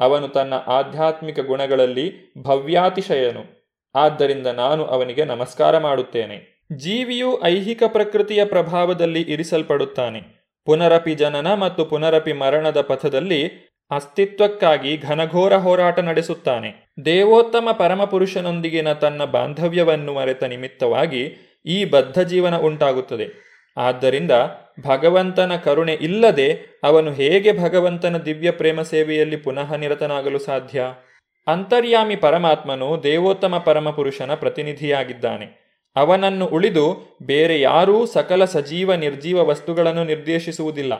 ಅವನು ತನ್ನ ಆಧ್ಯಾತ್ಮಿಕ ಗುಣಗಳಲ್ಲಿ ಭವ್ಯಾತಿಶಯನು. ಆದ್ದರಿಂದ ನಾನು ಅವನಿಗೆ ನಮಸ್ಕಾರ ಮಾಡುತ್ತೇನೆ. ಜೀವಿಯು ಐಹಿಕ ಪ್ರಕೃತಿಯ ಪ್ರಭಾವದಲ್ಲಿ ಇರಿಸಲ್ಪಡುತ್ತಾನೆ. ಪುನರಪಿ ಜನನ ಮತ್ತು ಪುನರಪಿ ಮರಣದ ಪಥದಲ್ಲಿ ಅಸ್ತಿತ್ವಕ್ಕಾಗಿ ಘನಘೋರ ಹೋರಾಟ ನಡೆಸುತ್ತಾನೆ. ದೇವೋತ್ತಮ ಪರಮಪುರುಷನೊಂದಿಗಿನ ತನ್ನ ಬಾಂಧವ್ಯವನ್ನು ಮರೆತ ನಿಮಿತ್ತವಾಗಿ ಈ ಬದ್ಧ ಜೀವನ ಉಂಟಾಗುತ್ತದೆ. ಆದ್ದರಿಂದ ಭಗವಂತನ ಕರುಣೆ ಇಲ್ಲದೆ ಅವನು ಹೇಗೆ ಭಗವಂತನ ದಿವ್ಯ ಪ್ರೇಮ ಸೇವೆಯಲ್ಲಿ ಪುನಃ ನಿರತನಾಗಲು ಸಾಧ್ಯ? ಅಂತರ್ಯಾಮಿ ಪರಮಾತ್ಮನು ದೇವೋತ್ತಮ ಪರಮಪುರುಷನ ಪ್ರತಿನಿಧಿಯಾಗಿದ್ದಾನೆ. ಅವನನ್ನು ಉಳಿದು ಬೇರೆ ಯಾರೂ ಸಕಲ ಸಜೀವ ನಿರ್ಜೀವ ವಸ್ತುಗಳನ್ನು ನಿರ್ದೇಶಿಸುವುದಿಲ್ಲ.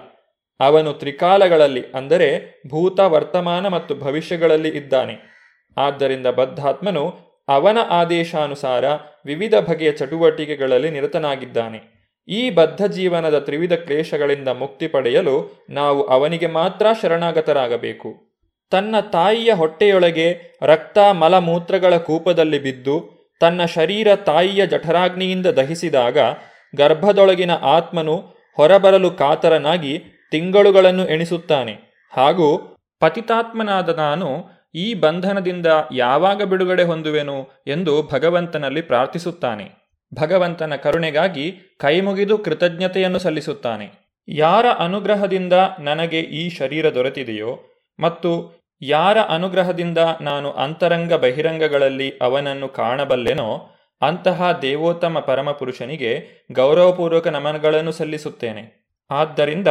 ಅವನು ತ್ರಿಕಾಲಗಳಲ್ಲಿ, ಅಂದರೆ ಭೂತ, ವರ್ತಮಾನ ಮತ್ತು ಭವಿಷ್ಯಗಳಲ್ಲಿ ಇದ್ದಾನೆ. ಆದ್ದರಿಂದ ಬದ್ಧಾತ್ಮನು ಅವನ ಆದೇಶಾನುಸಾರ ವಿವಿಧ ಬಗೆಯ ಚಟುವಟಿಕೆಗಳಲ್ಲಿ ನಿರತನಾಗಿದ್ದಾನೆ. ಈ ಬದ್ಧ ಜೀವನದ ತ್ರಿವಿಧ ಕ್ಲೇಶಗಳಿಂದ ಮುಕ್ತಿ ಪಡೆಯಲು ನಾವು ಅವನಿಗೆ ಮಾತ್ರ ಶರಣಾಗತರಾಗಬೇಕು. ತನ್ನ ತಾಯಿಯ ಹೊಟ್ಟೆಯೊಳಗೆ ರಕ್ತ ಮಲಮೂತ್ರಗಳ ಕೂಪದಲ್ಲಿ ಬಿದ್ದು ತನ್ನ ಶರೀರ ತಾಯಿಯ ಜಠರಾಗ್ನಿಯಿಂದ ದಹಿಸಿದಾಗ ಗರ್ಭದೊಳಗಿನ ಆತ್ಮನು ಹೊರಬರಲು ಕಾತರನಾಗಿ ತಿಂಗಳುಗಳನ್ನು ಎಣಿಸುತ್ತಾನೆ. ಹಾಗೂ ಪತಿತಾತ್ಮನಾದ ನಾನು ಈ ಬಂಧನದಿಂದ ಯಾವಾಗ ಬಿಡುಗಡೆ ಹೊಂದುವೆನು ಎಂದು ಭಗವಂತನಲ್ಲಿ ಪ್ರಾರ್ಥಿಸುತ್ತಾನೆ. ಭಗವಂತನ ಕರುಣೆಗಾಗಿ ಕೈಮುಗಿದು ಕೃತಜ್ಞತೆಯನ್ನು ಸಲ್ಲಿಸುತ್ತಾನೆ. ಯಾರ ಅನುಗ್ರಹದಿಂದ ನನಗೆ ಈ ಶರೀರ ದೊರೆತಿದೆಯೋ ಮತ್ತು ಯಾರ ಅನುಗ್ರಹದಿಂದ ನಾನು ಅಂತರಂಗ ಬಹಿರಂಗಗಳಲ್ಲಿ ಅವನನ್ನು ಕಾಣಬಲ್ಲೆನೋ, ಅಂತಹ ದೇವೋತ್ತಮ ಪರಮಪುರುಷನಿಗೆ ಗೌರವಪೂರ್ವಕ ನಮನಗಳನ್ನು ಸಲ್ಲಿಸುತ್ತೇನೆ. ಆದ್ದರಿಂದ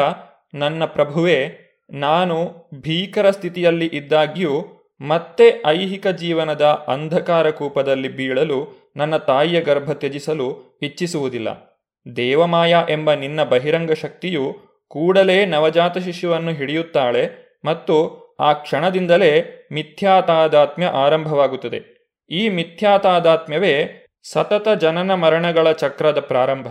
ನನ್ನ ಪ್ರಭುವೇ, ನಾನು ಭೀಕರ ಸ್ಥಿತಿಯಲ್ಲಿ ಇದ್ದಾಗ್ಯೂ ಮತ್ತೆ ಐಹಿಕ ಜೀವನದ ಅಂಧಕಾರ ಕೂಪದಲ್ಲಿ ಬೀಳಲು ನನ್ನ ತಾಯಿಯ ಗರ್ಭ ತ್ಯಜಿಸಲು ಇಚ್ಛಿಸುವುದಿಲ್ಲ. ದೇವಮಾಯ ಎಂಬ ನಿನ್ನ ಬಹಿರಂಗ ಶಕ್ತಿಯು ಕೂಡಲೇ ನವಜಾತ ಶಿಶುವನ್ನು ಹಿಡಿಯುತ್ತಾಳೆ ಮತ್ತು ಆ ಕ್ಷಣದಿಂದಲೇ ಮಿಥ್ಯಾತಾದಾತ್ಮ್ಯ ಆರಂಭವಾಗುತ್ತದೆ. ಈ ಮಿಥ್ಯಾತಾದಾತ್ಮ್ಯವೇ ಸತತ ಜನನ ಮರಣಗಳ ಚಕ್ರದ ಪ್ರಾರಂಭ.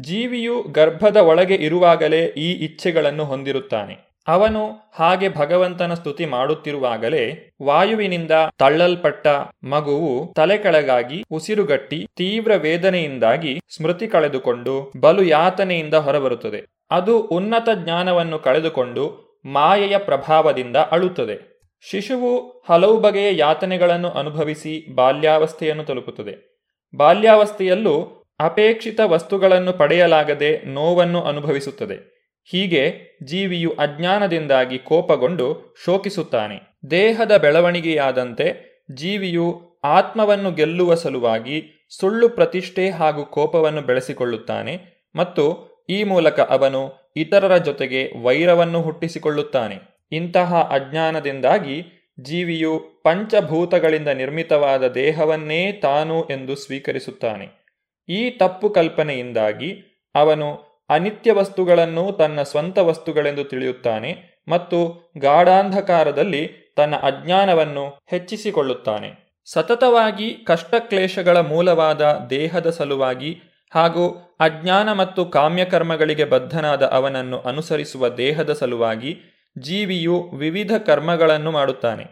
ಜೀವಿಯು ಗರ್ಭದ ಒಳಗೆ ಇರುವಾಗಲೇ ಈ ಇಚ್ಛೆಗಳನ್ನು ಹೊಂದಿರುತ್ತಾನೆ. ಅವನು ಹಾಗೆ ಭಗವಂತನ ಸ್ತುತಿ ಮಾಡುತ್ತಿರುವಾಗಲೇ ವಾಯುವಿನಿಂದ ತಳ್ಳಲ್ಪಟ್ಟ ಮಗುವು ತಲೆ ಕೆಳಗಾಗಿ ಉಸಿರುಗಟ್ಟಿ ತೀವ್ರ ವೇದನೆಯಿಂದಾಗಿ ಸ್ಮೃತಿ ಕಳೆದುಕೊಂಡು ಬಲು ಯಾತನೆಯಿಂದ ಹೊರಬರುತ್ತದೆ. ಅದು ಉನ್ನತ ಜ್ಞಾನವನ್ನು ಕಳೆದುಕೊಂಡು ಮಾಯೆಯ ಪ್ರಭಾವದಿಂದ ಅಳುತ್ತದೆ. ಶಿಶುವು ಹಲವು ಬಗೆಯ ಯಾತನೆಗಳನ್ನು ಅನುಭವಿಸಿ ಬಾಲ್ಯಾವಸ್ಥೆಯನ್ನು ತಲುಪುತ್ತದೆ. ಬಾಲ್ಯಾವಸ್ಥೆಯಲ್ಲೂ ಅಪೇಕ್ಷಿತ ವಸ್ತುಗಳನ್ನು ಪಡೆಯಲಾಗದೆ ನೋವನ್ನು ಅನುಭವಿಸುತ್ತದೆ. ಹೀಗೆ ಜೀವಿಯು ಅಜ್ಞಾನದಿಂದಾಗಿ ಕೋಪಗೊಂಡು ಶೋಕಿಸುತ್ತಾನೆ. ದೇಹದ ಬೆಳವಣಿಗೆಯಾದಂತೆ ಜೀವಿಯು ಆತ್ಮವನ್ನು ಗೆಲ್ಲುವ ಸಲುವಾಗಿ ಸುಳ್ಳು ಪ್ರತಿಷ್ಠೆ ಹಾಗೂ ಕೋಪವನ್ನು ಬೆಳೆಸಿಕೊಳ್ಳುತ್ತಾನೆ ಮತ್ತು ಈ ಮೂಲಕ ಅವನು ಇತರರ ಜೊತೆಗೆ ವೈರವನ್ನು ಹುಟ್ಟಿಸಿಕೊಳ್ಳುತ್ತಾನೆ. ಇಂತಹ ಅಜ್ಞಾನದಿಂದಾಗಿ ಜೀವಿಯು ಪಂಚಭೂತಗಳಿಂದ ನಿರ್ಮಿತವಾದ ದೇಹವನ್ನೇ ತಾನು ಎಂದು ಸ್ವೀಕರಿಸುತ್ತಾನೆ. ಈ ತಪ್ಪು ಕಲ್ಪನೆಯಿಂದಾಗಿ ಅವನು ಅನಿತ್ಯ ವಸ್ತುಗಳನ್ನು ತನ್ನ ಸ್ವಂತ ವಸ್ತುಗಳೆಂದು ತಿಳಿಯುತ್ತಾನೆ ಮತ್ತು ಗಾಢಾಂಧಕಾರದಲ್ಲಿ ತನ್ನ ಅಜ್ಞಾನವನ್ನು ಹೆಚ್ಚಿಸಿಕೊಳ್ಳುತ್ತಾನೆ. ಸತತವಾಗಿ ಕಷ್ಟಕ್ಲೇಶಗಳ ಮೂಲವಾದ ದೇಹದ ಸಲುವಾಗಿ ಹಾಗೂ ಅಜ್ಞಾನ ಮತ್ತು ಕಾಮ್ಯಕರ್ಮಗಳಿಗೆ ಬದ್ಧನಾದ ಅವನನ್ನು ಅನುಸರಿಸುವ ದೇಹದ ಸಲುವಾಗಿ ಜೀವಿಯು ವಿವಿಧ ಕರ್ಮಗಳನ್ನು ಮಾಡುತ್ತಾನೆ.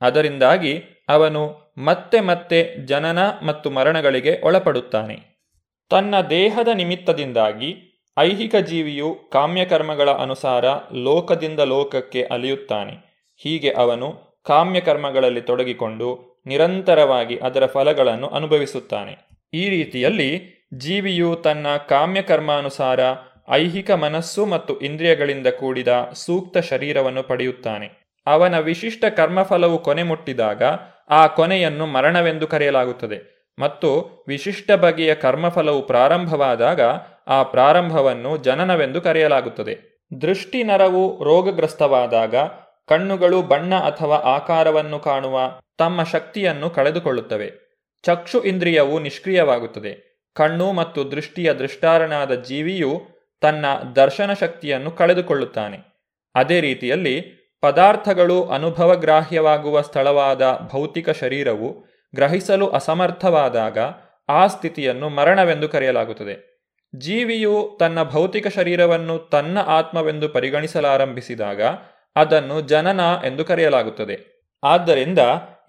ಅದರಿಂದಾಗಿ ಅವನು ಮತ್ತೆ ಮತ್ತೆ ಜನನ ಮತ್ತು ಮರಣಗಳಿಗೆ ಒಳಪಡುತ್ತಾನೆ. ತನ್ನ ದೇಹದ ನಿಮಿತ್ತದಿಂದಾಗಿ ಐಹಿಕ ಜೀವಿಯು ಕಾಮ್ಯಕರ್ಮಗಳ ಅನುಸಾರ ಲೋಕದಿಂದ ಲೋಕಕ್ಕೆ ಅಲಿಯುತ್ತಾನೆ. ಹೀಗೆ ಅವನು ಕಾಮ್ಯಕರ್ಮಗಳಲ್ಲಿ ತೊಡಗಿಕೊಂಡು ನಿರಂತರವಾಗಿ ಅದರ ಫಲಗಳನ್ನು ಅನುಭವಿಸುತ್ತಾನೆ. ಈ ರೀತಿಯಲ್ಲಿ ಜೀವಿಯು ತನ್ನ ಕಾಮ್ಯಕರ್ಮಾನುಸಾರ ಐಹಿಕ ಮನಸ್ಸು ಮತ್ತು ಇಂದ್ರಿಯಗಳಿಂದ ಕೂಡಿದ ಸೂಕ್ತ ಶರೀರವನ್ನು ಪಡೆಯುತ್ತಾನೆ. ಅವನ ವಿಶಿಷ್ಟ ಕರ್ಮಫಲವು ಕೊನೆ ಮುಟ್ಟಿದಾಗ ಆ ಕೊನೆಯನ್ನು ಮರಣವೆಂದು ಕರೆಯಲಾಗುತ್ತದೆ ಮತ್ತು ವಿಶಿಷ್ಟ ಬಗೆಯ ಕರ್ಮಫಲವು ಪ್ರಾರಂಭವಾದಾಗ ಆ ಪ್ರಾರಂಭವನ್ನು ಜನನವೆಂದು ಕರೆಯಲಾಗುತ್ತದೆ. ದೃಷ್ಟಿ ನರವು ರೋಗಗ್ರಸ್ತವಾದಾಗ ಕಣ್ಣುಗಳು ಬಣ್ಣ ಅಥವಾ ಆಕಾರವನ್ನು ಕಾಣುವ ತಮ್ಮ ಶಕ್ತಿಯನ್ನು ಕಳೆದುಕೊಳ್ಳುತ್ತವೆ. ಚಕ್ಷು ಇಂದ್ರಿಯವು ನಿಷ್ಕ್ರಿಯವಾಗುತ್ತದೆ. ಕಣ್ಣು ಮತ್ತು ದೃಷ್ಟಿಯ ದೃಷ್ಟಾರನಾದ ಜೀವಿಯು ತನ್ನ ದರ್ಶನ ಶಕ್ತಿಯನ್ನು ಕಳೆದುಕೊಳ್ಳುತ್ತಾನೆ. ಅದೇ ರೀತಿಯಲ್ಲಿ ಪದಾರ್ಥಗಳು ಅನುಭವಗ್ರಾಹ್ಯವಾಗುವ ಸ್ಥಳವಾದ ಭೌತಿಕ ಶರೀರವು ಗ್ರಹಿಸಲು ಅಸಮರ್ಥವಾದಾಗ ಆ ಸ್ಥಿತಿಯನ್ನು ಮರಣವೆಂದು ಕರೆಯಲಾಗುತ್ತದೆ. ಜೀವಿಯು ತನ್ನ ಭೌತಿಕ ಶರೀರವನ್ನು ತನ್ನ ಆತ್ಮವೆಂದು ಪರಿಗಣಿಸಲಾರಂಭಿಸಿದಾಗ ಅದನ್ನು ಜನನ ಎಂದು ಕರೆಯಲಾಗುತ್ತದೆ. ಆದ್ದರಿಂದ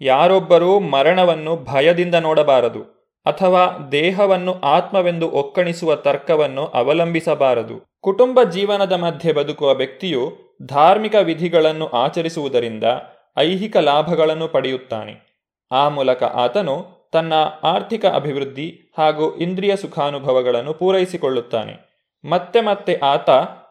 ಯಾರೊಬ್ಬರೂ ಮರಣವನ್ನು ಭಯದಿಂದ ನೋಡಬಾರದು. ಅಥವಾ ದೇಹವನ್ನು ಆತ್ಮವೆಂದು ಒಕ್ಕಣಿಸುವ ತರ್ಕವನ್ನು ಅವಲಂಬಿಸಬಾರದು. ಕುಟುಂಬ ಜೀವನದ ಮಧ್ಯೆ ಬದುಕುವ ವ್ಯಕ್ತಿಯು ಧಾರ್ಮಿಕ ವಿಧಿಗಳನ್ನು ಆಚರಿಸುವುದರಿಂದ ಐಹಿಕ ಲಾಭಗಳನ್ನು ಪಡೆಯುತ್ತಾನೆ. ಆ ಮೂಲಕ ಆತನು ತನ್ನ ಆರ್ಥಿಕ ಅಭಿವೃದ್ಧಿ ಹಾಗೂ ಇಂದ್ರಿಯ ಸುಖಾನುಭವಗಳನ್ನು ಪೂರೈಸಿಕೊಳ್ಳುತ್ತಾನೆ. ಮತ್ತೆ ಮತ್ತೆ ಆತ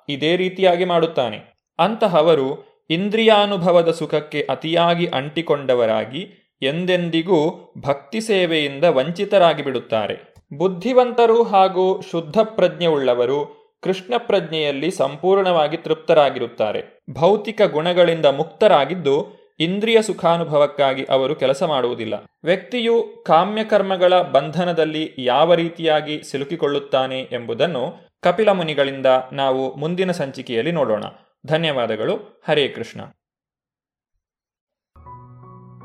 ಇದೇ ರೀತಿಯಾಗಿ ಮಾಡುತ್ತಾನೆ. ಅಂತಹವರು ಇಂದ್ರಿಯಾನುಭವದ ಸುಖಕ್ಕೆ ಅತಿಯಾಗಿ ಅಂಟಿಕೊಂಡವರಾಗಿ ಎಂದೆಂದಿಗೂ ಭಕ್ತಿ ಸೇವೆಯಿಂದ ವಂಚಿತರಾಗಿ ಬಿಡುತ್ತಾರೆ ಬುದ್ಧಿವಂತರು ಹಾಗೂ ಶುದ್ಧ ಪ್ರಜ್ಞೆಯುಳ್ಳವರು ಕೃಷ್ಣ ಪ್ರಜ್ಞೆಯಲ್ಲಿ ಸಂಪೂರ್ಣವಾಗಿ ತೃಪ್ತರಾಗಿರುತ್ತಾರೆ. ಭೌತಿಕ ಗುಣಗಳಿಂದ ಮುಕ್ತರಾಗಿದ್ದು ಇಂದ್ರಿಯ ಸುಖಾನುಭವಕ್ಕಾಗಿ ಅವರು ಕೆಲಸ ಮಾಡುವುದಿಲ್ಲ. ವ್ಯಕ್ತಿಯು ಕಾಮ್ಯಕರ್ಮಗಳ ಬಂಧನದಲ್ಲಿ ಯಾವ ರೀತಿಯಾಗಿ ಸಿಲುಕಿಕೊಳ್ಳುತ್ತಾನೆ ಎಂಬುದನ್ನು ಕಪಿಲ ಮುನಿಗಳಿಂದ ನಾವು ಮುಂದಿನ ಸಂಚಿಕೆಯಲ್ಲಿ ನೋಡೋಣ. ಧನ್ಯವಾದಗಳು. ಹರೇ ಕೃಷ್ಣ.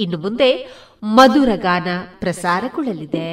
ಇನ್ನು ಮುಂದೆ ಮಧುರ ಗಾನ ಪ್ರಸಾರಗೊಳ್ಳಲಿದೆ.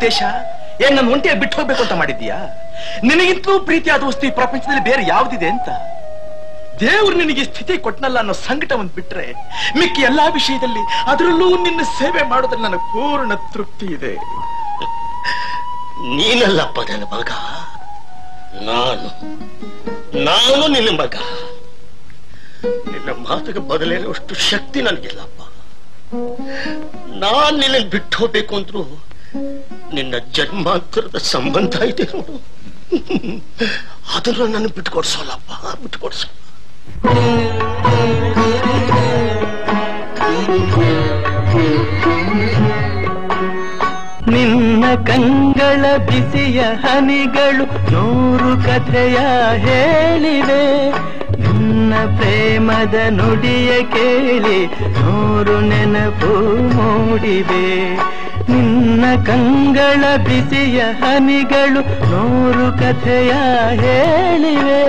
ಉದ್ದೇಶ? ಏನ್ ನನ್ನ ಒಂಟಿಯಾಗಿ ಬಿಟ್ಟು ಹೋಗ್ಬೇಕು ಅಂತ ಮಾಡಿದ್ಯಾ ನಿನಗಿಂತಲೂ ಪ್ರೀತಿಯಾದ ವಸ್ತು ಈ ಪ್ರಪಂಚದಲ್ಲಿ ಬೇರೆ ಯಾವ್ದಿದೆ ಅಂತ? ದೇವ್ರು ನಿನಗೆ ಸ್ಥಿತಿ ಕೊಟ್ಟನಲ್ಲ ಅನ್ನೋ ಸಂಕಟ ಒಂದ್ ಬಿಟ್ರೆ, ಮಿಕ್ಕಿ ಎಲ್ಲಾ ವಿಷಯದಲ್ಲಿ ಅದರಲ್ಲೂ ನಿನ್ನ ಸೇವೆ ಮಾಡೋದ್ರಲ್ಲಿ ನನಗೆ ಪೂರ್ಣ ತೃಪ್ತಿ ಇದೆ. ನೀನಲ್ಲಪ್ಪ ನನ್ನ ಮಗ. ನಾನು ನಾನು ನಿನ್ನ ಮಗ. ನಿನ್ನ ಮಾತಿಗೆ ಬದಲೇನುವಷ್ಟು ಶಕ್ತಿ ನನಗಿಲ್ಲಪ್ಪ. ನಾನ್ ನಿನಗೆ ಬಿಟ್ಟು ಹೋಗ್ಬೇಕು ಅಂದ್ರು ನಿನ್ನ ಜನ್ಮಾಂತರದ ಸಂಬಂಧ ಇದೆ ನೋಡು. ಅದನ್ನು ನನಗೆ ಬಿಟ್ಕೊಡ್ಸೋಲ್ಲಪ್ಪ ಬಿಟ್ಕೊಡ್ಸ ನಿನ್ನ ಕಂಗಳ ಬಿಸಿಯ ಹನಿಗಳು ನೂರು ಕಥೆಯ ಹೇಳಿವೆ. ನಿನ್ನ ಪ್ರೇಮದ ನುಡಿಯ ಕೇಳಿ ನೂರು ನೆನಪು ಮೂಡಿವೆ. ನಿನ್ನ ಕಂಗಳ ಬಿಸಿಯ ಹನಿಗಳು ನೂರು ಕಥೆಯ ಹೇಳಿವೆ.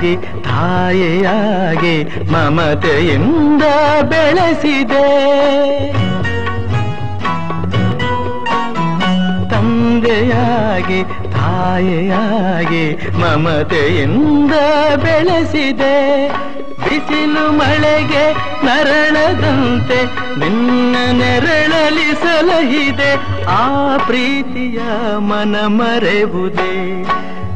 ತಂದೆಯಾಗಿ ತಾಯಿಯಾಗಿ ಮಮತೆಯಿಂದ ಬೆಳೆಸಿದೆ. ತಂದೆಯಾಗಿ, ತಾಯಿಯಾಗಿ ಮಮತೆಯಿಂದ ಬೆಳೆಸಿದೆ. ಬಿಸಿಲು ಮಳೆಗೆ ನರಳದಂತೆ ನಿನ್ನ ನೆರಳಲಿ ಸಲಹಿದೆ. ಆ ಪ್ರೀತಿಯ ಮನ ಮರೆವುದೇ?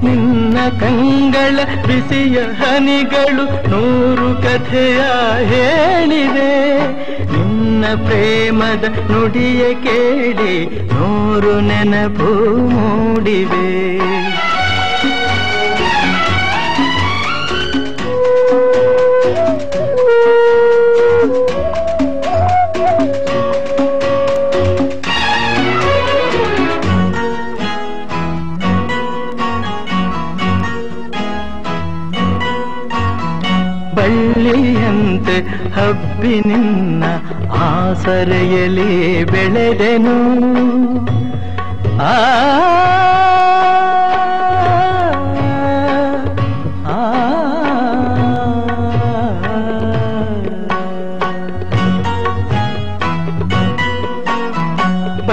ನಿನ್ನ ಕಂಗಳ ಬಿಸಿಯ ಹನಿಗಳು ನೂರು ಕಥೆಯ ಹೇಳಿದೆ ನಿನ್ನ ಪ್ರೇಮದ ನುಡಿಯ ಕೇಳಿ ನೂರು ನೆನಪು ಮೂಡಿವೆ. ಬಳ್ಳಿಯಂತೆ ಹಬ್ಬಿ ನಿನ್ನ ಆಸರೆಯಲ್ಲಿ ಬೆಳೆದೆನು ಆ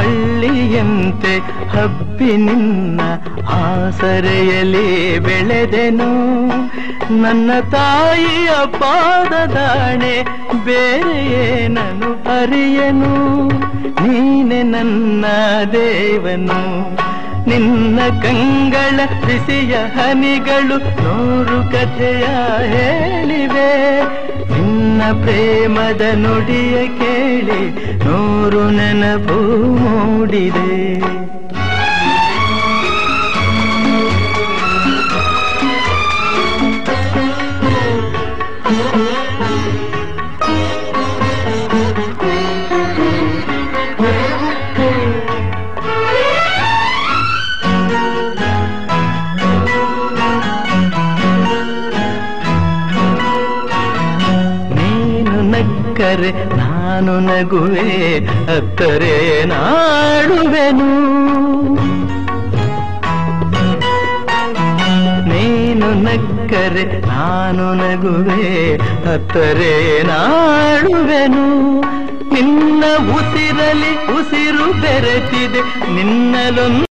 ಬಳ್ಳಿಯಂತೆ ಹಬ್ಬಿ ನಿನ್ನ ಆಸರೆಯಲ್ಲಿ ಬೆಳೆದೆನು ನನ್ನ ತಾಯಿಯ ಪಾದದಾಣೆ ಬೇರೆ ಏನನು ಅರಿಯನು? ನೀನೆ ನನ್ನ ದೇವನು. ನಿನ್ನ ಕಂಗಳ ಬಿಸಿಯ ಹನಿಗಳು ನೂರು ಕಥೆಯ ಹೇಳಿವೆ. ನಿನ್ನ ಪ್ರೇಮದ ನುಡಿಯ ಕೇಳಿ ನೂರು ನೆನಪು ಮೂಡಿದೆ. ನಾನು ನಗುವೆ, ಅತ್ತರೆ ನಾಡುವೆನು. ನೀನು ನಕ್ಕರೆ, ನಾನು ನಗುವೆ, ಅತ್ತರೆ ನಾಡುವೆನು. ನಿನ್ನ ಉಸಿರಲಿ ಉಸಿರು ಬೆರೆತಿದೆ ನಿನ್ನಲೊಂದಾಗಿರುವೆನು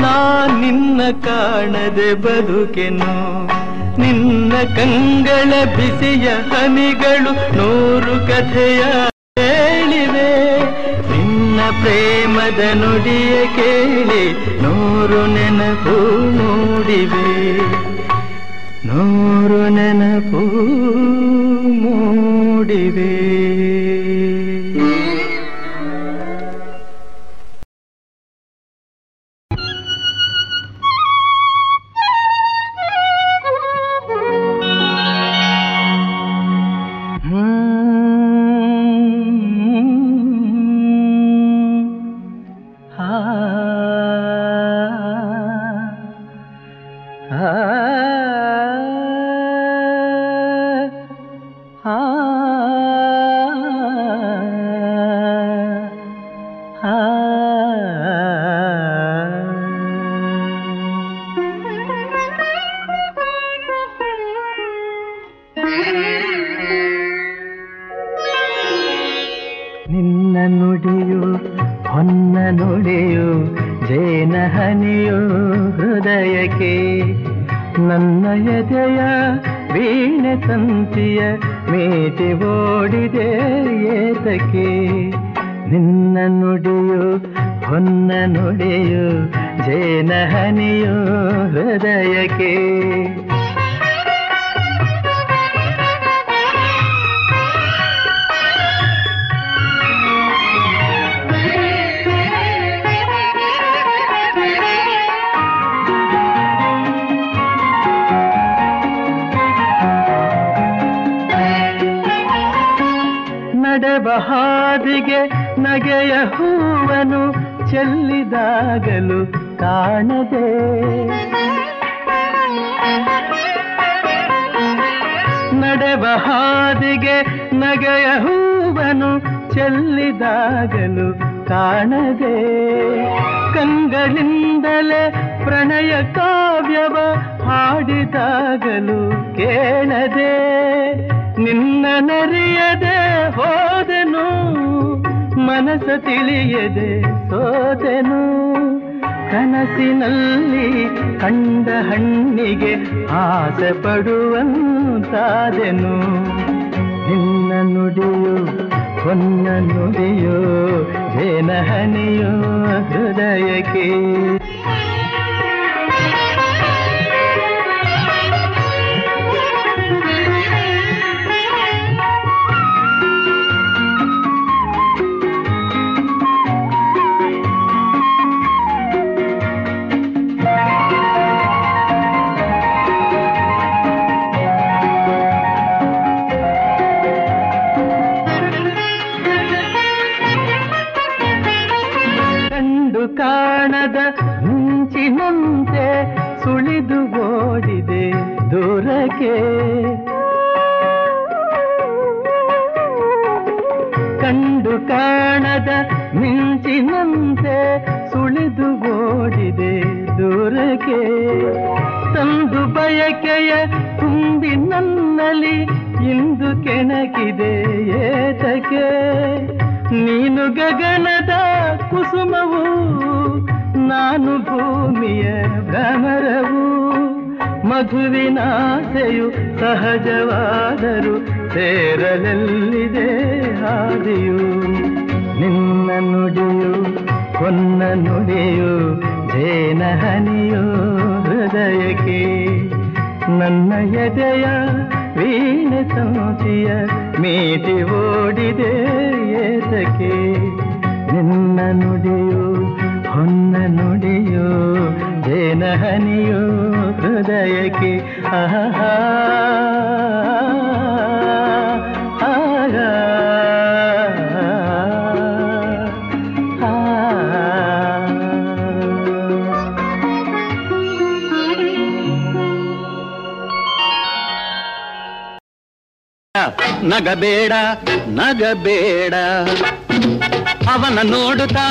ನಾ ನಿನ್ನ ಕಾಣದೆ ಬದುಕೆನು. ನಿನ್ನ ಕಂಗಳ ಬಿಸಿಯ ಹನಿಗಳು ನೂರು ಕಥೆಯ ಕೇಳಿವೆ ನಿನ್ನ ಪ್ರೇಮದ ನುಡಿಯ ಕೇಳಿ ನೂರು ನೆನಪು ಮೂಡಿವೆ. ನೂರು ನೆನಪು ನಗಬೇಡ ನಗಬೇಡ. ಅವನ ನೋಡುತ್ತಾ,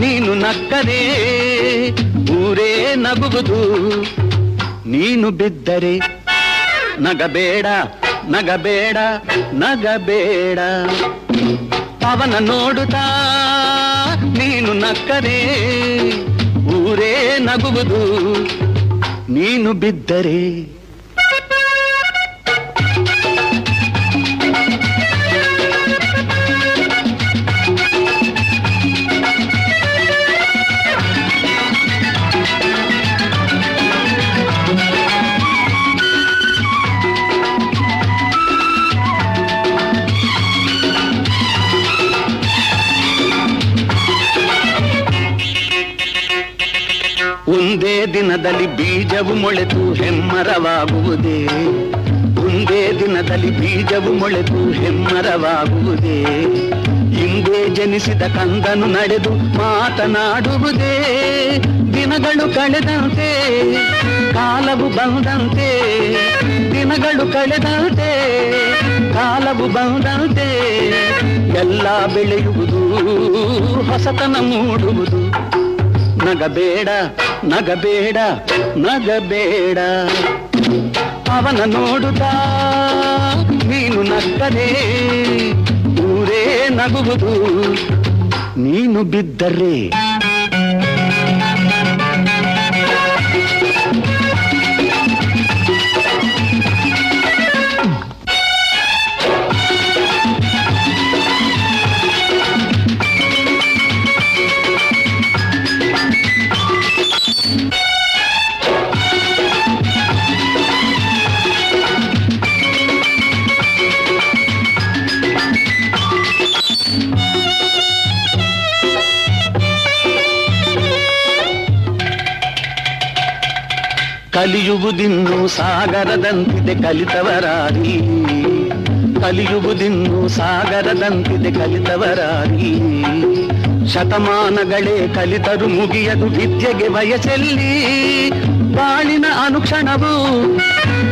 ನೀನು ನಕ್ಕದೇ, ಊರೇ ನಗುವುದು. ನೀನು ಬಿದ್ದರೆ ನಗಬೇಡ ನಗಬೇಡ ನಗಬೇಡ. ಅವನ ನೋಡುತ್ತಾ, ನೀನು ನಕ್ಕದೇ, ಊರೇ ನಗುವುದು. ನೀನು ಬಿದ್ದರೆ ಬೀಜವು ಮೊಳೆತು ಹೆಮ್ಮರವಾಗುವುದೇ. ಮುಂದೆ ದಿನದಲ್ಲಿ ಬೀಜವು ಮೊಳೆತು ಹೆಮ್ಮರವಾಗುವುದೇ. ಹಿಂದೆ ಜನಿಸಿದ ಕಂದನು ನಡೆದು ಮಾತನಾಡುವುದೇ. ದಿನಗಳು ಕಳೆದಂತೆ, ಕಾಲವು ಬಂದಂತೆ. ದಿನಗಳು ಕಳೆದಂತೆ, ಕಾಲವು ಬಂದಂತೆ. ಎಲ್ಲ ಬೆಳೆಯುವುದು, ಹೊಸತನ ಮೂಡುವುದು. ನಗಬೇಡ. ನಗಬೇಡ ನಗಬೇಡ. ಅವನ ನೋಡುತ್ತಾ ನೀನು ನಗ್ತದೆ ಊರೇ ನಗುವುದು. ನೀನು ಬಿದ್ದರೆ ಕಲಿಯುವುದಿನ್ನು ಸಾಗರದಂತಿದೆ ಕಲಿತವರಾರಿ ಕಲಿಯುವುದಿನ್ನು ಸಾಗರದಂತಿದೆ ಕಲಿತವರಾರಿ ಶತಮಾನಗಳೇ ಕಲಿತರು ಮುಗಿಯದು ವಿದ್ಯೆಗೆ ವಯಸ್ಸಲ್ಲಿ ಬಾಳಿನ ಅನುಕ್ಷಣವು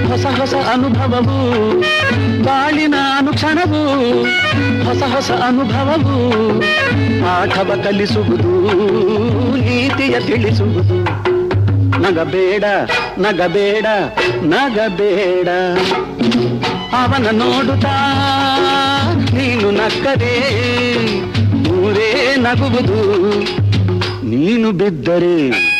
ಹೊಸ ಹೊಸ ಅನುಭವವು ಬಾಳಿನ ಅನುಕ್ಷಣವು ಹೊಸ ಹೊಸ ಅನುಭವವು ಪಾಠವ ಕಲಿಸುವುದು ನೀತಿಯ ತಿಳಿಸುವುದು ನಗಬೇಡ ನಗಬೇಡ ನಗಬೇಡ. ಅವನ ನೋಡುತ್ತಾ ನೀನು ನಕ್ಕರೆ ಊರೇ ನಗುವುದು. ನೀನು ಬಿದ್ದರೆ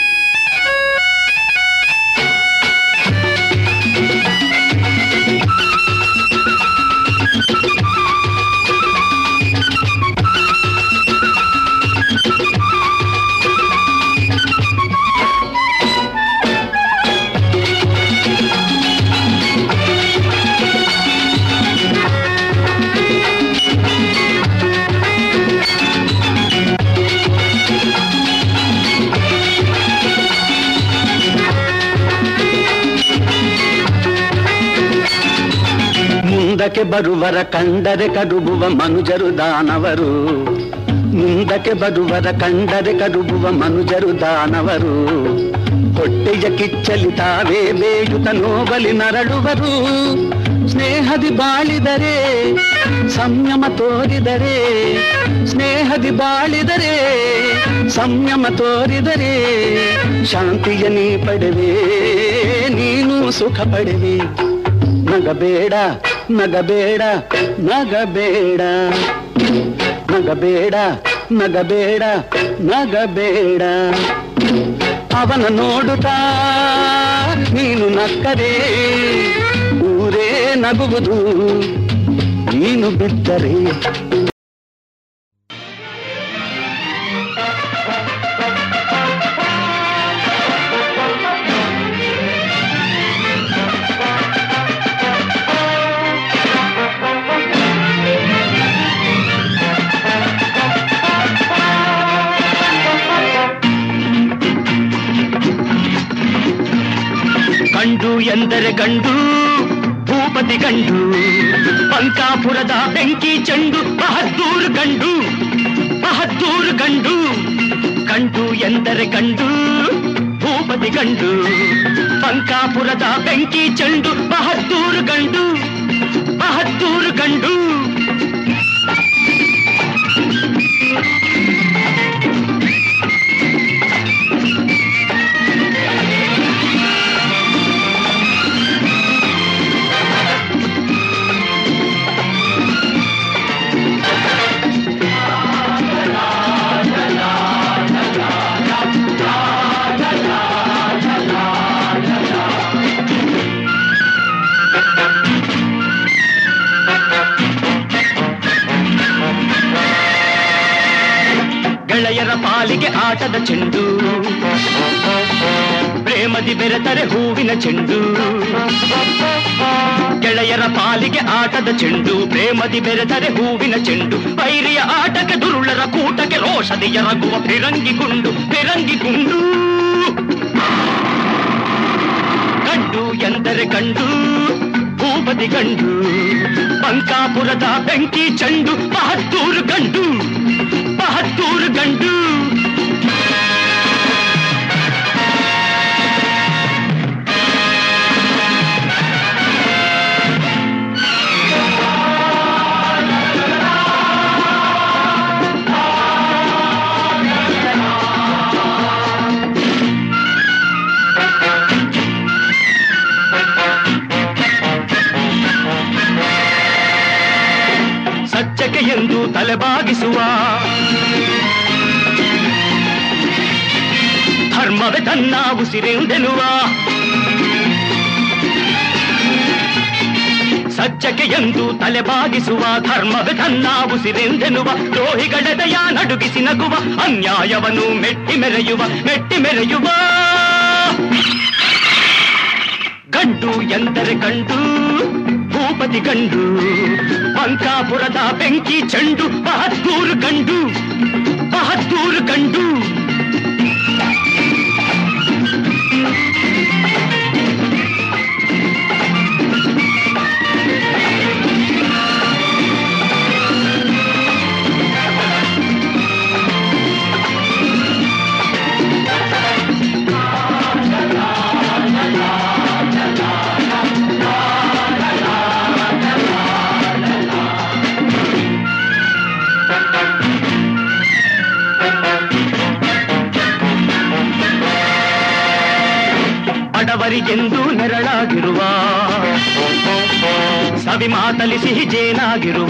ಮುಂದಕ್ಕೆ ಬರುವರ ಕಂಡರೆ ಕಡುಬುವ ಮನುಜರು ದಾನವರು. ಮುಂದಕ್ಕೆ ಬರುವರ ಕಂಡರೆ ಕಡುಬುವ ಮನುಜರು ದಾನವರು. ಹೊಟ್ಟೆಯ ಕಿಚ್ಚಲಿ ತಾವೇ ಬೇಯುತ ನೋಬಲಿ ನರಳುವರು. ಸ್ನೇಹದಿ ಬಾಳಿದರೆ, ಸಂಯಮ ತೋರಿದರೆ, ಸ್ನೇಹದಿ ಬಾಳಿದರೆ, ಸಂಯಮ ತೋರಿದರೆ, ಶಾಂತಿಯ ನೀ ಪಡೆವೆ, ನೀನು ಸುಖ ಪಡೆವೆ. ನಗಬೇಡ. ನಗಬೇಡ ನಗಬೇಡ. ನಗಬೇಡ ನಗಬೇಡ ನಗಬೇಡ. ಅವನ ನೋಡುತ್ತಾ ನೀನು ನಕ್ಕರೆ ಊರೇ ನಗುವುದು. ನೀನು ಬಿದ್ದರೆ ಎಂದರೆ ಗಂಡು ಭೂಪತಿ ಗಂಡು ಪಂಕಾಪುರದ ಬೆಂಕಿ ಚೆಂಡು, ಬಹದ್ದೂರು ಗಂಡು ಬಹದ್ದೂರು ಗಂಡು ಗಂಡು ಎಂದರೆ ಗಂಡು ಭೂಪತಿ ಗಂಡು ಪಂಕಾಪುರದ ಬೆಂಕಿ ಚೆಂಡು, ಬಹದ್ದೂರು ಗಂಡು ಗೆಳೆಯರ ಪಾಲಿಗೆ ಆಟದ ಚೆಂಡು. ಪ್ರೇಮದಿ ಬೆರೆತರೆ ಹೂವಿನ ಚೆಂಡು. ಗೆಳೆಯರ ಪಾಲಿಗೆ ಆಟದ ಚೆಂಡು. ಪ್ರೇಮದಿ ಬೆರೆತರೆ ಹೂವಿನ ಚೆಂಡು. ವೈರಿಯ ಆಟಕ್ಕೆ ದುರುಳರ ಕೂಟಕ್ಕೆ ರೋಷದಿ ಎರಗುವ ಫಿರಂಗಿ ಗುಂಡು ಫಿರಂಗಿ ಗುಂಡು ಗಂಡು ಎಂದರೆ ಗಂಡು, ಭೂಪತಿ ಗಂಡು. ಬಂಕಾಪುರದ ಬೆಂಕಿ ಚೆಂಡು ಮಹತ್ತೂರು ಗಂಡು. ಬಹದ್ದೂರು ಗಂಡು ಸಜ್ಜಕೆ ಎಂದು ತಲೆಬಾಗಿಸುವ. ಧರ್ಮವೇ ತನ್ನ ಉಸಿರೆಂದೆನುವ ಸಜ್ಜಕ್ಕೆ ಎಂದು ತಲೆಬಾಗಿಸುವ ಧರ್ಮದ ತನ್ನ ಉಸಿರೆಂದೆನುವ ದ್ರೋಹಿಗಳೆದೆಯ ನಡುಗಿಸಿ ನಗುವ, ಅನ್ಯಾಯವನ್ನು ಮೆಟ್ಟಿ ಮೆರೆಯುವ ಮೆಟ್ಟಿ ಮೆರೆಯುವ. ಗಂಡು ಎಂದರೆ ಗಂಡು. ಭೂಪತಿ ಗಂಡು ಬಂಕಾಪುರದ ಬೆಂಕಿ ಚೆಂಡು ಬಹದ್ದೂರು ಗಂಡು ಬಹದ್ದೂರು ಗಂಡು ಬಡವರಿಗೆಂದು ನೆರಳಾಗಿರುವ. ಸವಿ ಮಾತಲಿ ಸಿಹಿ ಜೇನಾಗಿರುವ.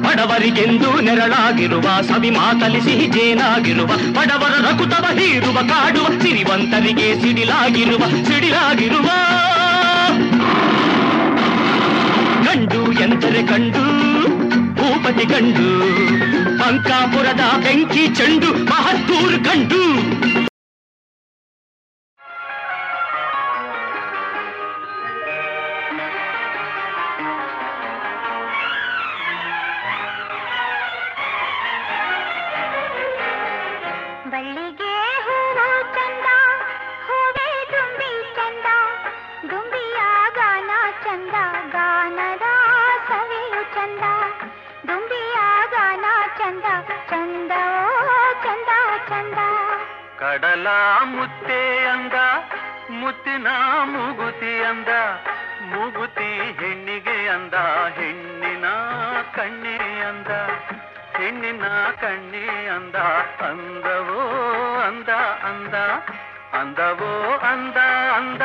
ಬಡವರಿಗೆಂದು ನೆರಳಾಗಿರುವ. ಸವಿ ಮಾತಲಿ ಸಿಹಿ ಜೇನಾಗಿರುವ. ಬಡವರ ರಕುತವ ಹೀರುವ, ಕಾಡುವ, ಸಿರಿವಂತರಿಗೆ ಸಿಡಿಲಾಗಿರುವ ಸಿಡಿಲಾಗಿರುವ. ಗಂಡು ಎಂದರೆ ಕಂಡು ಭೂಪತಿ ಗಂಡು ಅಂಕಾಪುರದ ಬೆಂಕಿ ಚೆಂಡು, ಮಹತ್ತೂರು ಗಂಡು. ಕಡಲ ಮುತ್ತೆ ಅಂದ, ಮುತ್ತಿನ ಮುಗುತಿ ಅಂದ, ಮುಗುತಿ ಹೆಣ್ಣಿಗೆ ಅಂದ, ಹೆಣ್ಣಿನ ಕಣ್ಣಿ ಅಂದ, ಹೆಣ್ಣಿನ ಕಣ್ಣೆ ಅಂದ, ಅಂದವೋ ಅಂದ ಅಂದ, ಅಂದವೋ ಅಂದ ಅಂದ.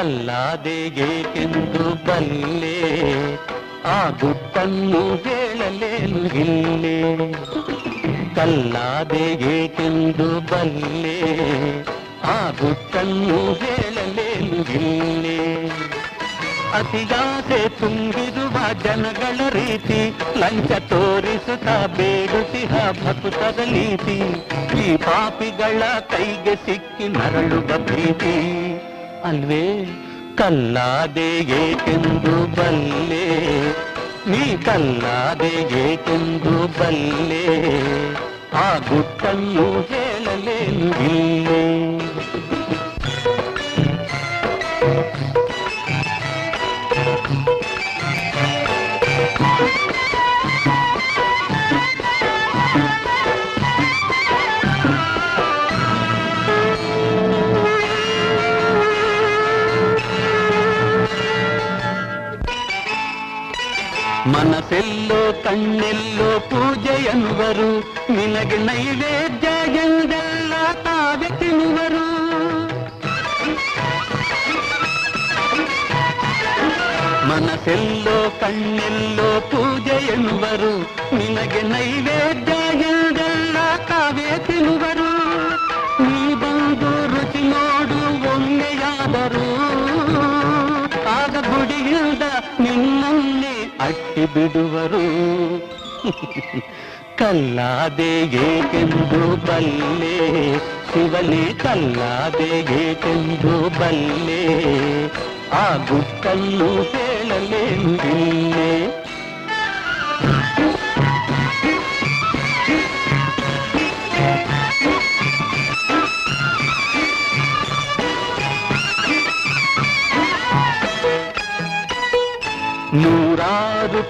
ಶಿವನೇ ಕಲ್ಲಾದೆಗೆಂದು ಬಲ್ಲೆ, ಆ ಗುಟ್ಟನ್ನು ಹೇಳಲೇನು ಇಲ್ಲೇ? ಕಲ್ಲಾದೆಗೆಂದು ಬಲ್ಲೆ, ಆ ಗುಟ್ಟನ್ನು ಹೇಳಲೇನು ಇಲ್ಲೇ? ಅತಿಯಾಸೆ ತುಂಬಿರುವ ಜನಗಳ ರೀತಿ, ಲಂಚ ತೋರಿಸುತ್ತಾ ಬೇಡುತ್ತಿಹ ಭಕ್ತರ ನೀತಿ, ಈ ಪಾಪಿಗಳ ಕೈಗೆ ಸಿಕ್ಕಿ ನರಳುವ ಪ್ರೀತಿ. ಅಲ್ವೇ? ಕಲ್ಲಾದೆ ಏಕೆಂದು ಬಲ್ಲೆ? ನೀ ಕಲ್ಲಾದೆ ಏಕೆಂದು ಬಲ್ಲೆ? ಆ ಗುಟ್ಟನ್ನು ಹೇಳಲೇನು ಇಲ್ಲೇ? ಮನಸ್ಸೆಲ್ಲೋ ಕಣ್ಣೆಲ್ಲೋ ಪೂಜೆಯನ್ನುವರು ನಿನಗೆ ನೈವೇದ್ಯ ಎಂದೆಲ್ಲ ತಾವೆ ತಿನ್ನುವರು ಮನಸ್ಸೆಲ್ಲೋ ಕಣ್ಣೆಲ್ಲೋ ಪೂಜೆ ಎನ್ನುವರು ನಿನಗೆ ನೈವೇದ್ಯ ಬಿಡುವರು. ಕಲ್ಲಾದೆ ಏಕೆಂದು ಬಲ್ಲೆ. ಶಿವನೇ ಕಲ್ಲಾದೆ ಏಕೆಂದು ಬಲ್ಲೆ. ಆ ಗುಟ್ಟನ್ನು ಹೇಳಲೇನು ಇಲ್ಲೇ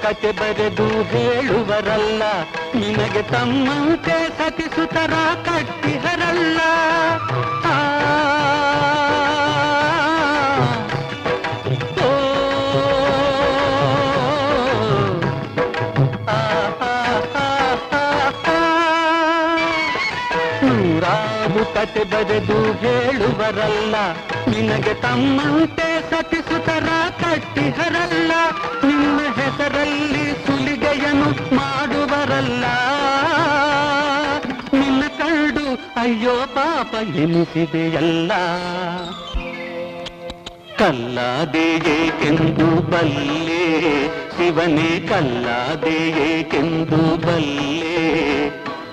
ಕತೆ ಬರೆದು ಹೇಳುವರಲ್ಲ. ನಿನಗೆ ತಮ್ಮಂತೆ ಸತಿಸುತರ ಕಟ್ಟಿಹರಲ್ಲ ಆ, ಓ, ಆ, ಆ, ಆ, ಆ, ಆ. ನೂರಾರು ಕತೆ ಬರೆದು ಹೇಳುವರಲ್ಲ. ನಿನಗೆ ತಮ್ಮಂತೆ ಸತಿಸುತರ ಕಟ್ಟಿಹರಲ್ಲ ಹೆಸರಲ್ಲಿ ಸುಲಿಗೆಯನ್ನು ಮಾಡುವರಲ್ಲ. ನಿನ್ನ ಕಂಡು ಅಯ್ಯೋ ಪಾಪ ಎನಿಸಿದೆಯಲ್ಲ ಕಲ್ಲಾದೆಯೇಕೆಂದು ಬಲ್ಲೆ? ಶಿವನೇ ಕಲ್ಲಾದೆಯೇಕೆಂದು ಬಲ್ಲೆ?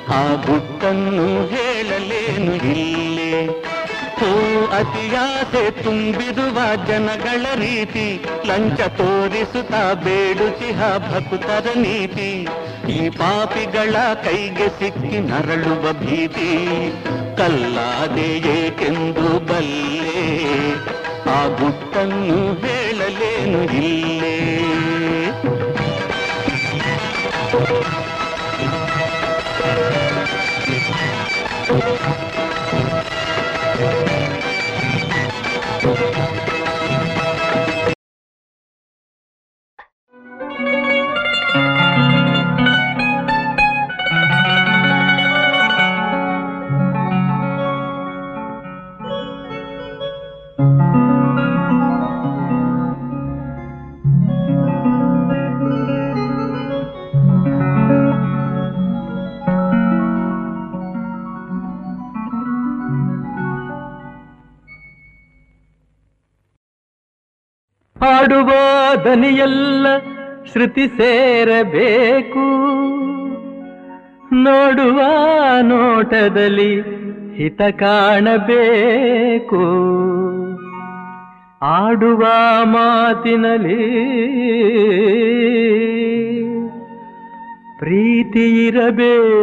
ಆ ಗುಟ್ಟನ್ನು ಹೇಳಲೇನು ಇಲ್ಲೇ? ಹೋ ಅತಿಯಾಸೆ ತುಂಬಿರುವ ಜನಗಳ ರೀತಿ, ಲಂಚ ತೋರಿಸುತ್ತಾ ಬೇಡುಚಿಹ ಭಕ್ತರ ನೀತಿ. ಈ ಪಾಪಿಗಳ ಕೈಗೆ ಸಿಕ್ಕಿ ನರಳುವ ಭೀತಿ, ಕಲ್ಲಾದೆ ಏಕೆಂದು ಬಲ್ಲೆ? ಆ ಗುಟ್ಟನ್ನು ಹೇಳಲೇನು ಇಲ್ಲೇ? ಹಾಡುವ ದನಿಯೆಲ್ಲ ಶ್ರುತಿ ಸೇರಬೇಕು. ನೋಡುವ ನೋಟದಲ್ಲಿ ಹಿತ ಕಾಣಬೇಕು. ಆಡುವ ಮಾತಿನಲ್ಲಿ ಪ್ರೀತಿ ಇರಬೇಕು.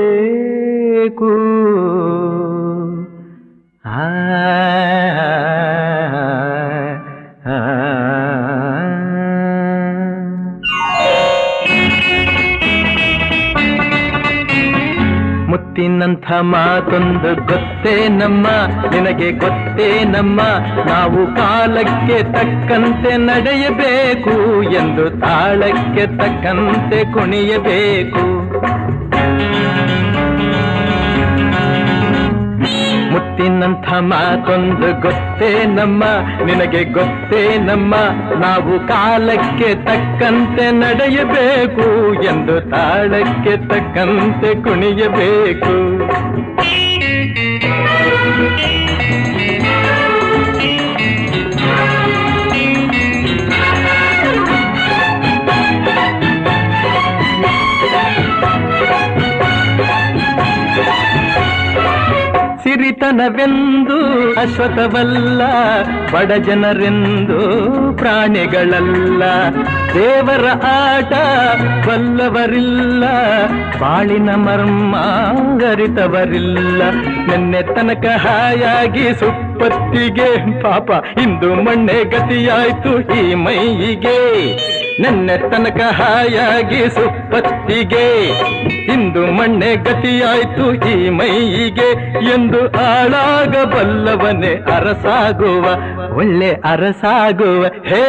ಆ, ಮುತ್ತಿನಂಥ ಮಾತೊಂದು ಗೊತ್ತೇ ನಮ್ಮ, ನಿನಗೆ ಗೊತ್ತೇ ನಮ್ಮ, ನಾವು ಕಾಲಕ್ಕೆ ತಕ್ಕಂತೆ ನಡೆಯಬೇಕು ಎಂದು ತಾಳಕ್ಕೆ ತಕ್ಕಂತೆ ಕುಣಿಯಬೇಕು. ಮುತ್ತಿನಂಥ ಮಾತೊಂದು ಗೊತ್ತೇ ನಮ್ಮ, ನಿನಗೆ ಗೊತ್ತೇ ನಮ್ಮ, ನಾವು ಕಾಲಕ್ಕೆ ತಕ್ಕಂತೆ ನಡೆಯಬೇಕು ಎಂದು ತಾಳಕ್ಕೆ ತಕ್ಕಂತೆ ಕುಣಿಯಬೇಕು. ಬಡತನವೆಂದು ಅಶ್ವತವಲ್ಲ ಬಡ ಜನರೆಂದು ಪ್ರಾಣಿಗಳಲ್ಲ. ದೇವರ ಆಟ ಬಲ್ಲವರಿಲ್ಲ, ಬಾಳಿನ ಮರ್ಮ ಅರಿತವರಿಲ್ಲ. ನಿನ್ನೆ ತನಕ ಹಾಯಾಗಿ ಸುಪ್ಪತ್ತಿಗೆ, ಪಾಪ, ಇಂದು ಮಣ್ಣೆ ಗತಿಯಾಯ್ತು ಈ ಮೈಯಿಗೆ. ನೆನ್ನೆ ತನಕ ಹಾಯಾಗಿ ಸುಪ್ಪತ್ತಿಗೆ ಇಂದು ಮಣ್ಣೆ ಗತಿಯಾಯ್ತು ಈ ಮೈಯಿಗೆ. ಎಂದು ಆಳಾಗಬಲ್ಲವನೇ ಅರಸಾಗುವ, ಒಳ್ಳೆ ಅರಸಾಗುವ. ಹೇ,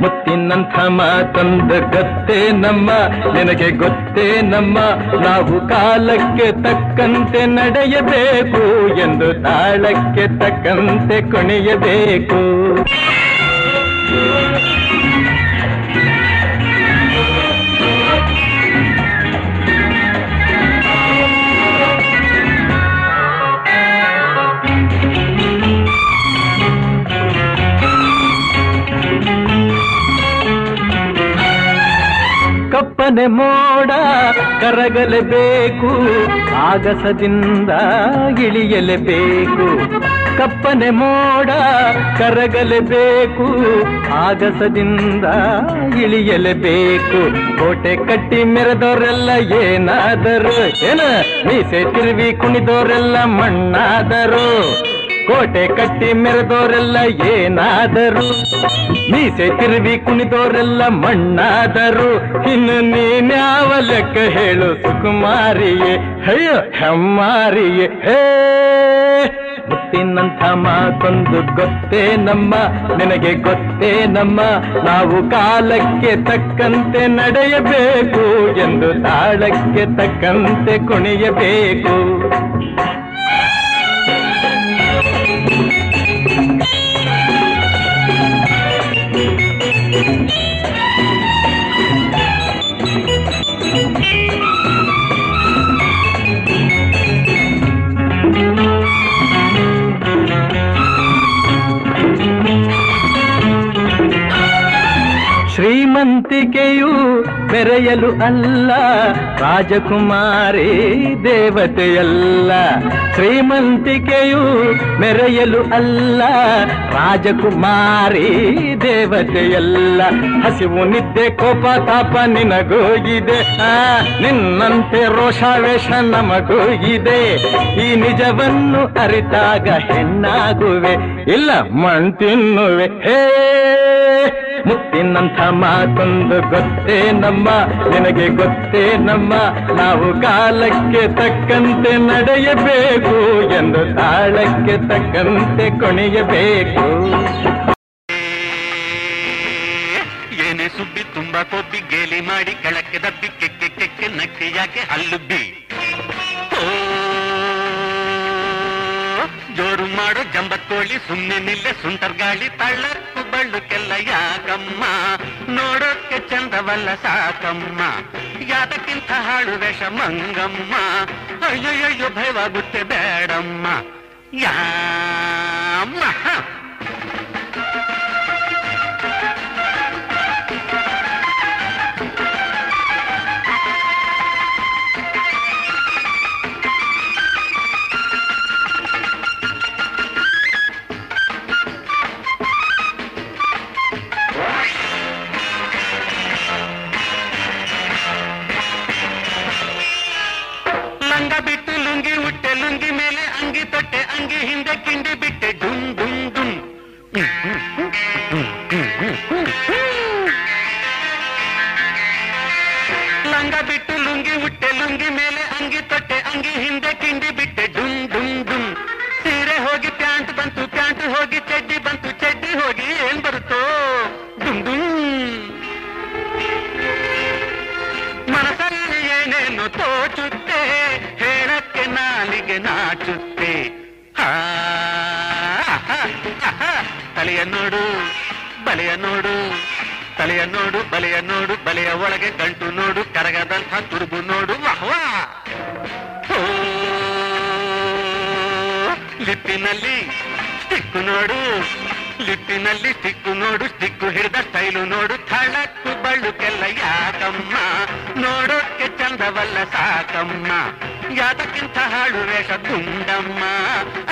ಮುತ್ತಿನಂಥ ಮಾತಂದ ಗೊತ್ತೇ ನಮ್ಮ, ನಿನಗೆ ಗೊತ್ತೇ ನಮ್ಮ, ನಾವು ಕಾಲಕ್ಕೆ ತಕ್ಕಂತೆ ನಡೆಯಬೇಕು ಎಂದು ತಾಳಕ್ಕೆ ತಕ್ಕಂತೆ ಕುಣಿಯಬೇಕು ಕಪ್ಪನೆ ಮೋಡ ಕರಗಲೇಬೇಕು ಆಗಸದಿಂದ ಇಳಿಯಲೇಬೇಕು ಕಪ್ಪನೆ ಮೋಡ ಕರಗಲೇಬೇಕು ಆಗಸದಿಂದ ಇಳಿಯಲೇಬೇಕು ಕೋಟೆ ಕಟ್ಟಿ ಮೆರೆದವರೆಲ್ಲ ಏನಾದರೂ? ಏನ? ಮೀಸೆ ತಿರುವಿ ಕುಣಿದವರೆಲ್ಲ ಮಣ್ಣಾದರು? ಕೋಟೆ ಕಟ್ಟಿ ಮೆರೆದವರೆಲ್ಲ ಏನಾದರು? ಮೀಸೆ ತಿರುವಿ ಕುಣಿದೋರೆಲ್ಲ ಮಣ್ಣಾದರು? ಇನ್ನು ನೀನ್ಯಾವ ಲೆಕ್ಕ ಹೇಳು, ಸುಕುಮಾರಿಯೇ? ಅಯ್ಯೋ, ಹೆಮ್ಮಾರಿಯೇ, ಹೇ! ಮುತ್ತಿನಂಥ ಮಾತೊಂದು ಗೊತ್ತೇ ನಮ್ಮ, ನಿನಗೆ ಗೊತ್ತೇ ನಮ್ಮ. ನಾವು ಕಾಲಕ್ಕೆ ತಕ್ಕಂತೆ ನಡೆಯಬೇಕು, ಎಂದು ತಾಳಕ್ಕೆ ತಕ್ಕಂತೆ ಕುಣಿಯಬೇಕು. ಶ್ರೀಮಂತಿಕೆಯು ಮೆರೆಯಲು ಅಲ್ಲ ರಾಜಕುಮಾರಿ ದೇವತೆಯಲ್ಲ. ಶ್ರೀಮಂತಿಕೆಯು ಮೆರೆಯಲು ಅಲ್ಲ ರಾಜಕುಮಾರಿ ದೇವತೆಯಲ್ಲ. ಹಸಿವು ನಿದ್ದೆ ಕೋಪ ತಾಪ ನಿನಗೋಗಿದೆ. ಆ, ನಿನ್ನಂತೆ ರೋಷಾವೇಶ ನಮಗೋಗಿದೆ. ಈ ನಿಜವನ್ನು ಅರಿತಾಗ ಹೆಣ್ಣಾಗುವೆ ಇಲ್ಲ ಮಣ್ ತಿನ್ನುವೆ ಹೇ ಮುತ್ತಿನಂಥ ಮಾತೊಂದು ಗೊತ್ತೇ ನಮ್ಮ ನಿನಗೆ ಗೊತ್ತೇ ನಮ್ಮ, ನಾವು ಕಾಲಕ್ಕೆ ತಕ್ಕಂತೆ ನಡೆಯಬೇಕು ಎಂದು ತಾಳಕ್ಕೆ ತಕ್ಕಂತೆ ಕೊನೆಯಬೇಕು. ಏನೇ ಸುಬ್ಬಿ ತುಂಬಾ ಕೊಬ್ಬಿ ಗೇಲಿ ಮಾಡಿ ಕೆಳಕ್ಕೆ ದಬ್ಬಿ, ಕೆಕ್ಕೆ ಕೆಕ್ಕೆ ನಕ್ಕಿ ಯಾಕೆ ಜೋರು ಮಾಡೋ ಜಂಬಕ್ಕೋಳಿ ಸುಮ್ಮನೆ ನಿಲ್ಲೆ ಸುಂಟರ್ ಗಾಳಿ ತಳ್ಳಕ್ಕು ಬಳ್ಳುಕ್ಕೆಲ್ಲ ಯಾಕಮ್ಮ ನೋಡೋಕ್ಕೆ ಚಂದವಲ್ಲ ಸಾಕಮ್ಮ ಯಾತಕ್ಕಿಂತ ಹಾಳು ವೇಷ ಮಂಗಮ್ಮ ಅಯ್ಯಯ್ಯೋ ಭಯವಾಗುತ್ತೆ ಬೇಡಮ್ಮ ಯಾಮ್ಮ ಸಾಕಮ್ಮ. ಯಾತಕ್ಕಿಂತ ಹಾಳು ವೇಷ ದುಂಡಮ್ಮ.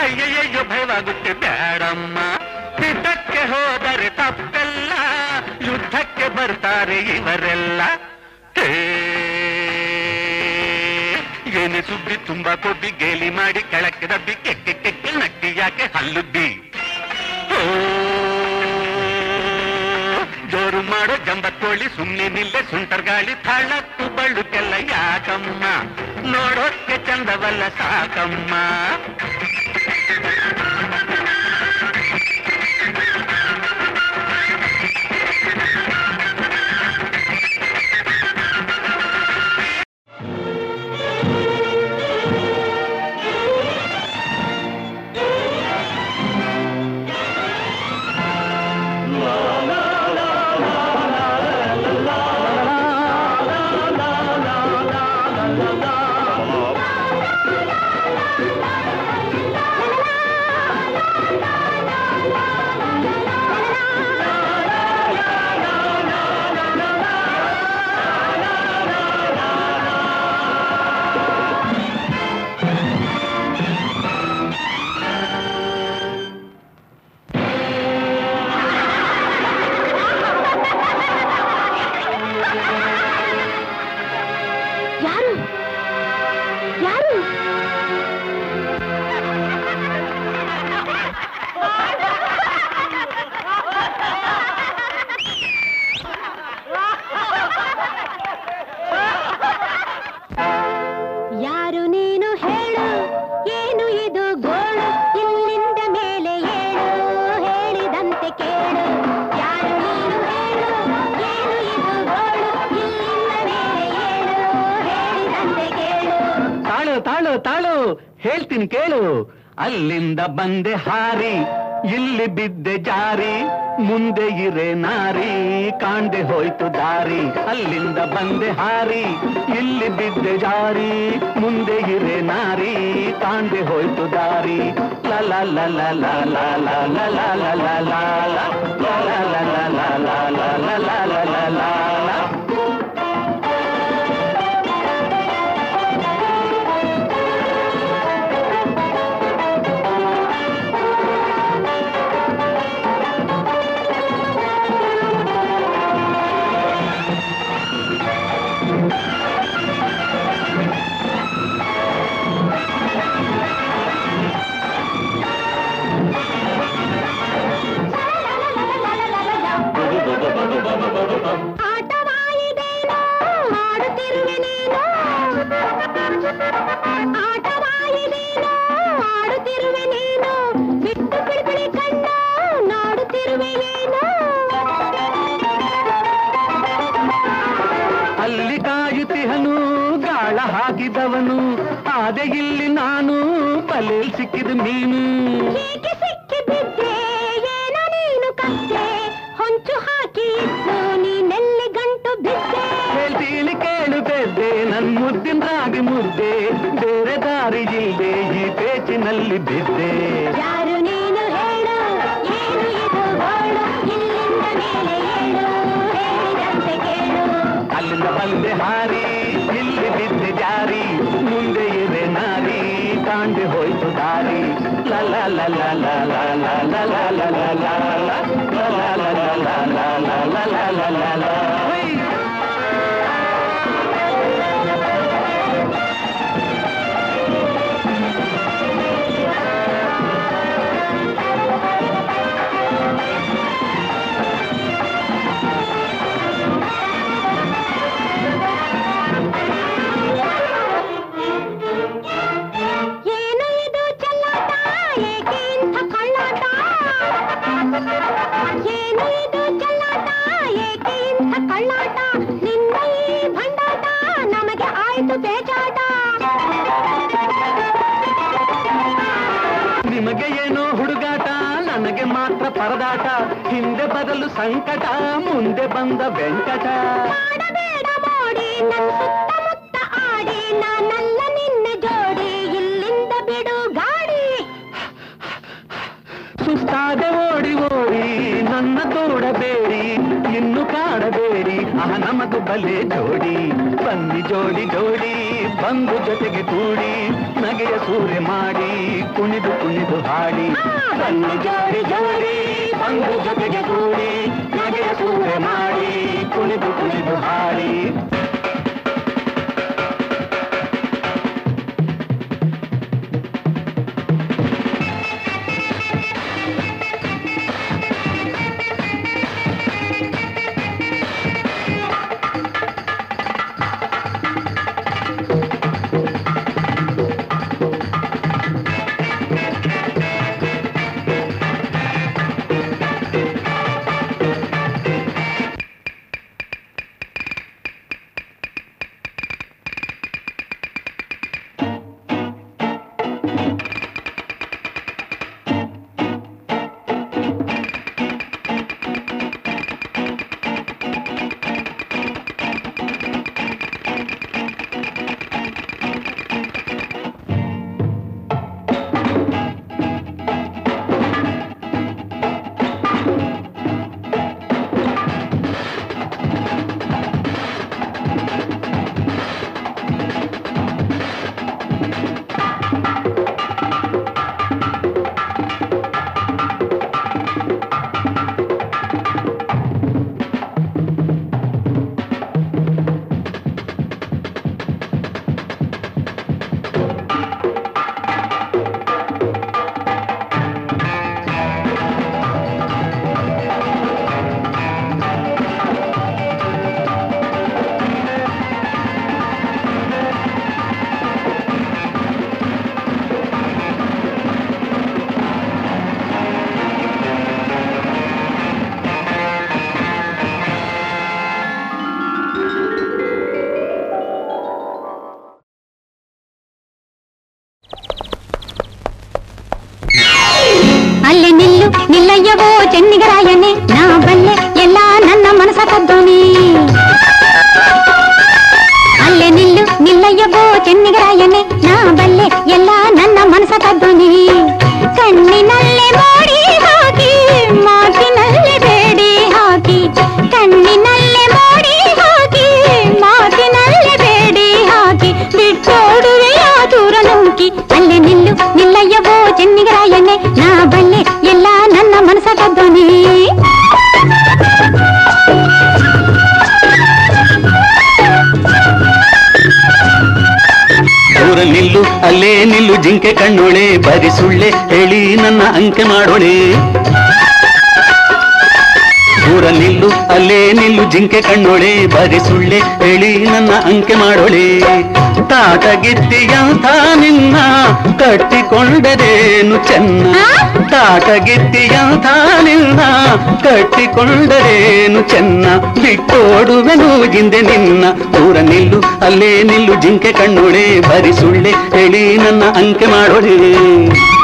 ಅಯ್ಯಯ್ಯೋ ಭಯವಾಗುತ್ತೆ ಬೇಡಮ್ಮ ಯುದ್ಧಕ್ಕೆ ಹೋದರೆ ತಪ್ಪೆಲ್ಲ, ಯುದ್ಧಕ್ಕೆ ಬರ್ತಾರೆ ಇವರೆಲ್ಲ. ಏನೇ ಸುದ್ದಿ ತುಂಬಾ ಕೊಬ್ಬಿ ಗೇಲಿ ಮಾಡಿ ಕೆಳಕ್ಕೆ ದಬ್ಬಿ ಕೆಕ್ಕೆ ಕೆಕ್ಕೆ ನಟ್ಟಿ ಯಾಕೆ ಹಲ್ಲುದ್ದಿ? ಜೋರು ಮಾಡೋ ಜಂಬತ್ತೋಳಿ ಸುಮ್ಮನೆ ನಿಲ್ಲೆ ಸುಂಟರ್ ಗಾಳಿ ತಾಳ ಯಾಕಮ್ಮ ನೋಡೋಕ್ಕೆ ಚಂದವಲ್ಲ ಸಾಕಮ್ಮ ಬಂದೆ ಹಾರಿ ಇಲ್ಲಿ ಬಿದ್ದೆ ಜಾರಿ ಮುಂದೆ ಇರೆ ನಾರಿ ಕಾಣ್ದೆ ಹೋಯ್ತು ದಾರಿ ಅಲ್ಲಿಂದ ಬಂದೆ ಹಾರಿ ಇಲ್ಲಿ ಬಿದ್ದೆ ಜಾರಿ ಮುಂದೆ ಇರೆ ನಾರಿ ಕಾಣ್ದೆ ಹೋಯ್ತು ದಾರಿ ಲಲ ಲಲ ಲಲ ಲಲ ಲಲ ಲಲ ನಿಲ್ಲಯ್ಯವೋ ಚೆನ್ನಿಗರಾಯನೆ ನಾ ಬಲ್ಲೆ ಎಲ್ಲ ನನ್ನ ಮನಸ ಕದ್ದೋನಿ ಅಲ್ಲೇ ನಿಲ್ಲು ನಿಲ್ಲಯ್ಯವೋ ಚೆನ್ನಿಗರಾಯನೆ ನಾ ಬಲ್ಲೆ ಎಲ್ಲ ನನ್ನ ಮನಸ ಕದ್ದೋನಿ ಕಣ್ಣಿನಲ್ಲೇ ಮಾಡಿ ಅಲ್ಲೇ ನಿಲ್ಲು ಜಿಂಕೆ ಕಣ್ಣೊಳೆ, ಬರಿ ಸುಳ್ಳೆ ಹೇಳಿ ನನ್ನ ಅಂಕೆ ಮಾಡೋಳೆ ದೂರ ನಿಲ್ಲು, ಅಲ್ಲೇ ನಿಲ್ಲು ಜಿಂಕೆ ಕಣ್ಣೊಳೆ, ಬರಿ ಸುಳ್ಳೆ ಹೇಳಿ ನನ್ನ ಅಂಕೆ ಮಾಡೋಳೆ ತಾಟಗಿತ್ತಿಯಂಥ ನಿನ್ನ ಕಟ್ಟಿಕೊಂಡರೇನು ಚೆನ್ನ. ತಾಟಗಿತ್ತಿಯಂಥ ನಿನ್ನ ಕಟ್ಟಿಕೊಂಡರೇನು ಚೆನ್ನ? ಬಿಟ್ಟೋಡುವೆನು ಹಿಂದೆ ನಿನ್ನ. ದೂರ ನಿಲ್ಲು, ಅಲ್ಲೇ ನಿಲ್ಲು, ಜಿಂಕೆ ಕಣ್ಣೊಳೆ ಬರಿ ಸುಳ್ಳೆ ಹೇಳಿ ನನ್ನ ಅಂಕೆ ಮಾಡೋಳೆ.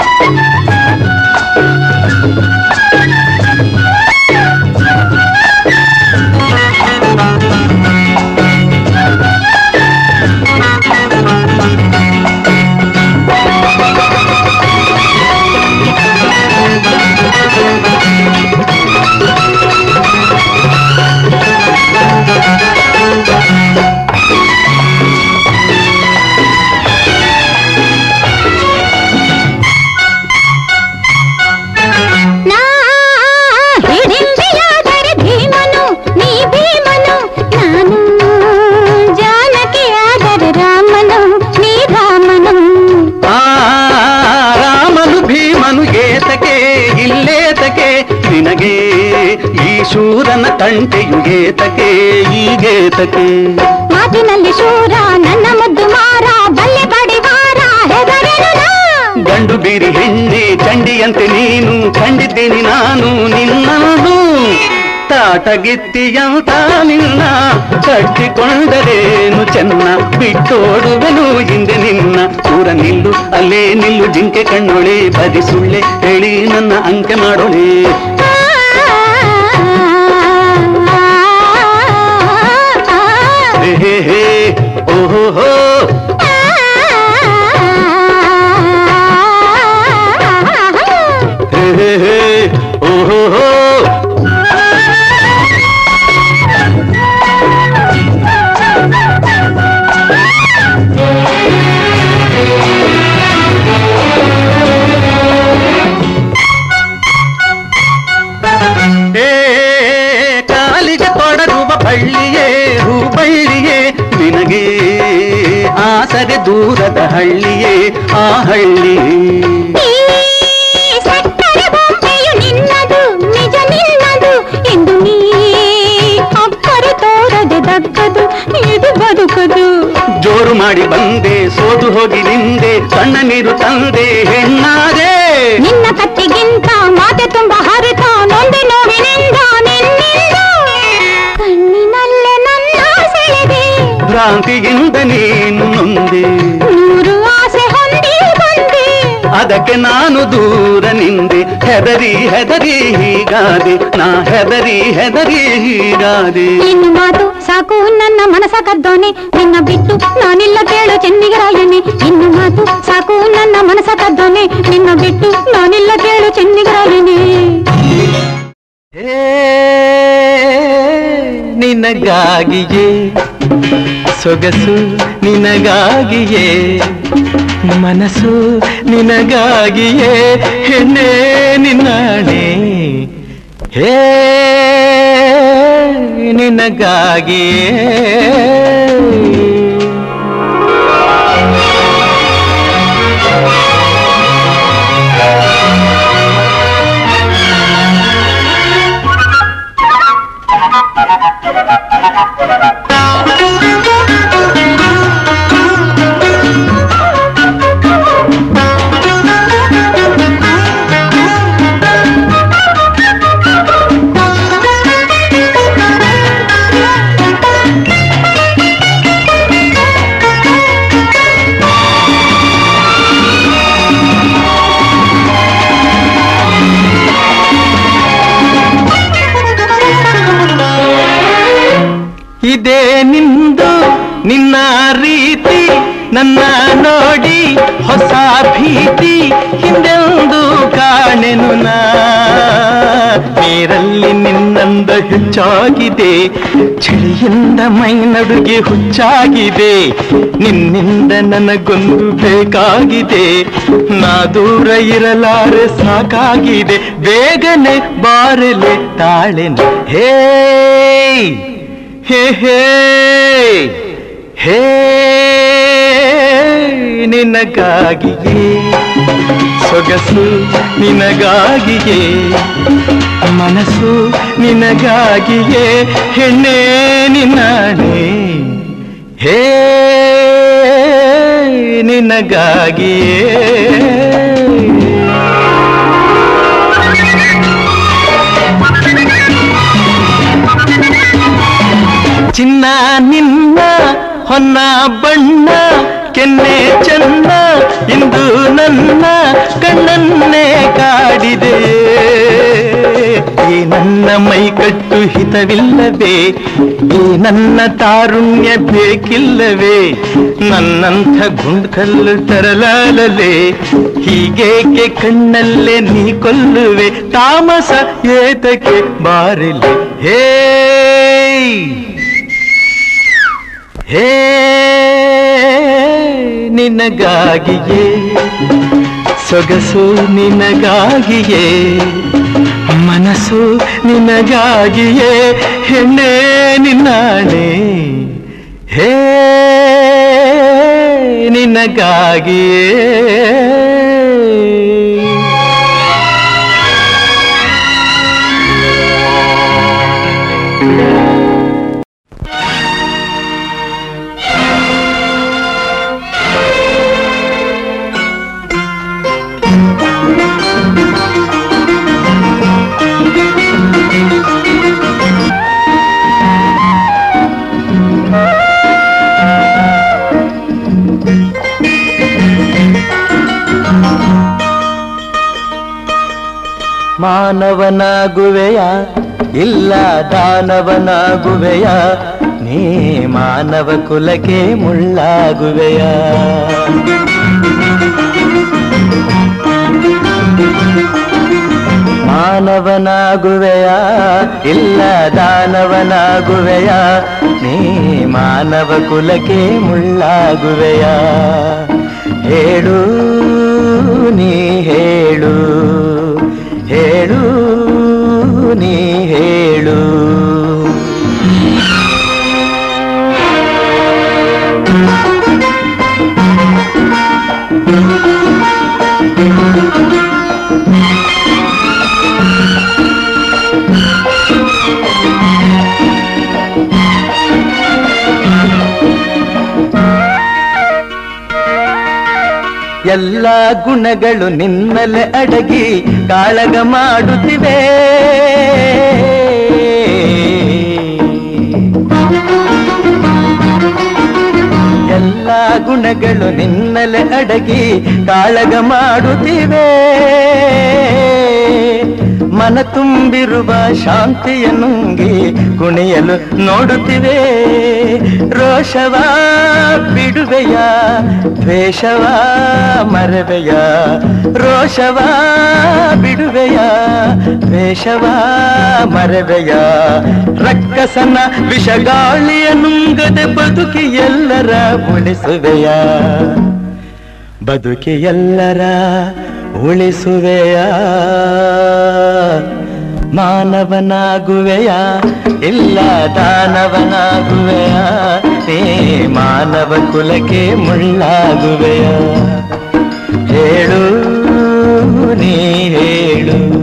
ತಂಟೆಯು ಏತಕೆ ಈಗೇತಕೆ ಮಾತಿನಲ್ಲಿ ಶೂರ ನನ್ನ ಮುದ್ದು ಮಾರ ಬಲ್ಲೆ ಬಡಿವಾರ. ಗಂಡು ಬೀರಿ ಹೆಣ್ಣೆ ಚಂಡಿಯಂತೆ ನೀನು ಕಂಡಿದ್ದೀನಿ ನಾನು ನಿನ್ನನು ತಾಟಗಿತ್ತಿಯಂತ ನಿನ್ನ ಕಟ್ಟಿಕೊಂಡರೇನು ಚೆನ್ನ ಬಿಟ್ಟೋಡುವೆನು ಹಿಂದೆ ನಿನ್ನ. ದೂರ ನಿಲ್ಲು ಅಲ್ಲೇ ನಿಲ್ಲು ಜಿಂಕೆ ಕಣ್ಣೊಳೆ ಬದಿ ಸುಳ್ಳೆ ಹೇಳಿ ನನ್ನ ಅಂಕೆ ಮಾಡೋಳೆ ತಂದೆ ಹೆಣ್ಣಾದೆ. ನಿನ್ನ ಕತ್ತಿಗಿಂತ ಮಾತೆ ತುಂಬ ಹರಿತ ನೊಂದಿ ನೋವಿನಿಂದ ನಿನ್ನಿಂದ. ಕಣ್ಣಿನಲ್ಲೇ ನನ್ನ ಸೆಳೆದೆ ಭ್ರಾಂತಿಯಿಂದ ನೀನು ನೊಂದೆ. ನೂರು ಆಸೆ ಹೊಂದಿ ಬಂದೆ. ಅದಕ್ಕೆ ನಾನು ದೂರ ನಿಂದೆ. ಹೆದರಿ ಹೆದರಿ ಹೀಗಾದೆ. ನಾ ಹೆದರಿ ಹೆದರಿ ಹೀಗಾದೆ. ಇನ್ನು ಮಾತು ಸಾಕು, ನನ್ನ ಮನಸ ಕದ್ದೋನೆ. ನಿನ್ನ ಬಿಟ್ಟು ನಾನಿಲ್ಲ ಕೇಳು ಚೆನ್ನಿಗರಾಯನೆ ಇನ್ನು ಮಾತು ಸಾಕು, ನನ್ನ ಮನಸ ಕದ್ದೋನೆ. ನಿನ್ನ ಬಿಟ್ಟು ನಾನಿಲ್ಲ ಕೇಳು ಚೆನ್ನಿಗರಾಯನೆ ನಿನಗಾಗಿಯೇ. ಸೊಗಸು ನಿನಗಾಗಿಯೇ. ಮನಸ್ಸು ನಿನಗಾಗಿಯೇ. ಹೆಣ್ಣೆ ನಿನ್ನಾಣೆ. ಹೇ ನಿನಗಾಗಿಯೇ. ಇದೇ ನಿಂದು, ನಿನ್ನ ರೀತಿ, ನನ್ನ ನೋಡಿ ಹೊಸ ಭೀತಿ, ಹಿಂದೆಂದು ಕಾಣೆನು ನಾ. ನೀರಲ್ಲಿ ನಿನ್ನಂದ ಹೆಚ್ಚಾಗಿದೆ, ಚಳಿಯಿಂದ ಮೈ ನಡುಗೆ ಹುಚ್ಚಾಗಿದೆ, ನಿನ್ನಿಂದ ನನಗೊಂದು ಬೇಕಾಗಿದೆ. ನಾ ದೂರ ಇರಲಾರೆ ಸಾಕಾಗಿದೆ, ಬೇಗನೆ ಬಾರಲೆ ತಾಳೆನು. ಹೇ ಹೇ ಹೇ ಹೇ ನಿನಗಾಗಿಯೇ ಸೊಗಸು ನಿನಗಾಗಿಯೇ ಮನಸ್ಸು ನಿನಗಾಗಿಯೇ ಹೆಣ್ಣೆ ನಿನ್ನಾಣೆ ಹೇ ನಿನಗಾಗಿಯೇ. ಚಿನ್ನ ನಿನ್ನ, ಹೊನ್ನ ಬಣ್ಣ, ಕೆನ್ನೆ ಚೆನ್ನ, ಇಂದು ನನ್ನ ಕಣ್ಣನ್ನೇ ಕಾಡಿದೆ. ಈ ನನ್ನ ಮೈಕಟ್ಟು ಹಿತವಿಲ್ಲವೇ, ಈ ನನ್ನ ತಾರುಣ್ಯ ಬೇಕಿಲ್ಲವೇ, ನನ್ನಂಥ ಗುಂಡ್ಕಲ್ಲು ತರಲಾಲಲೆ, ಹೀಗೇಕೆ ಕಣ್ಣಲ್ಲೇ ನೀ ಕೊಲ್ಲುವೆ, ತಾಮಸ ಏತಕ್ಕೆ ಬಾರಿಲಿ? ಹೇ ಹೇ ನಿನಗಾಗಿಯೇ ಸೊಗಸು ನಿನಗಾಗಿಯೇ ಮನಸ್ಸು ನಿನಗಾಗಿಯೇ ಹೆಣ್ಣೆ ನಿನ್ನಾಣೆ. ಹೇ ನಿನಗಾಗಿಯೇ. ಮಾನವನಾಗುವೆಯ? ಇಲ್ಲ ದಾನವನಾಗುವೆಯ? ನೀ ಮಾನವ ಕುಲಕ್ಕೆ ಮುಳ್ಳಾಗುವೆಯ? ಮಾನವನಾಗುವೆಯ? ಇಲ್ಲ ದಾನವನಾಗುವೆಯ? ನೀ ಮಾನವ ಕುಲಕ್ಕೆ ಮುಳ್ಳಾಗುವೆಯ? ಹೇಳು, ನೀ ಹೇಳು. ಹೇಳು ನೀ ಹೇಳು. ಎಲ್ಲ ಗುಣಗಳು ನಿನ್ನಲೆ ಅಡಗಿ ಕಾಳಗ ಮಾಡುತ್ತಿವೆ. ಎಲ್ಲ ಗುಣಗಳು ನಿನ್ನಲೆ ಅಡಗಿ ಕಾಳಗ ಮಾಡುತ್ತಿವೆ. ಮನ ತುಂಬಿರುವ ಶಾಂತಿಯ ನುಂಗಿ ಕುಣಿಯಲು ನೋಡುತ್ತಿವೆ. ರೋಷವ, ಬಿಡುವೆಯ, ದ್ವೇಷವ, ಮರವೆಯ. ರೋಷವ, ಬಿಡುವೆಯ, ದ್ವೇಷವ, ಮರವೆಯ. ರಕ್ಕಸನ ವಿಷಗಾಳಿಯ ನುಂಗದೆ ಬದುಕಿ ಎಲ್ಲರ ಉಳಿಸುವೆಯ. ಬದುಕಿ ಎಲ್ಲರ ಉಳಿಸುವೆಯ? ಮಾನವನಾಗುವೆಯ? ಇಲ್ಲ ದಾನವನಾಗುವೆಯ? ನೀ ಮಾನವ ಕುಲಕ್ಕೆ ಮುಳ್ಳಾಗುವೆಯ? ಹೇಳು ನೀ ಹೇಳು.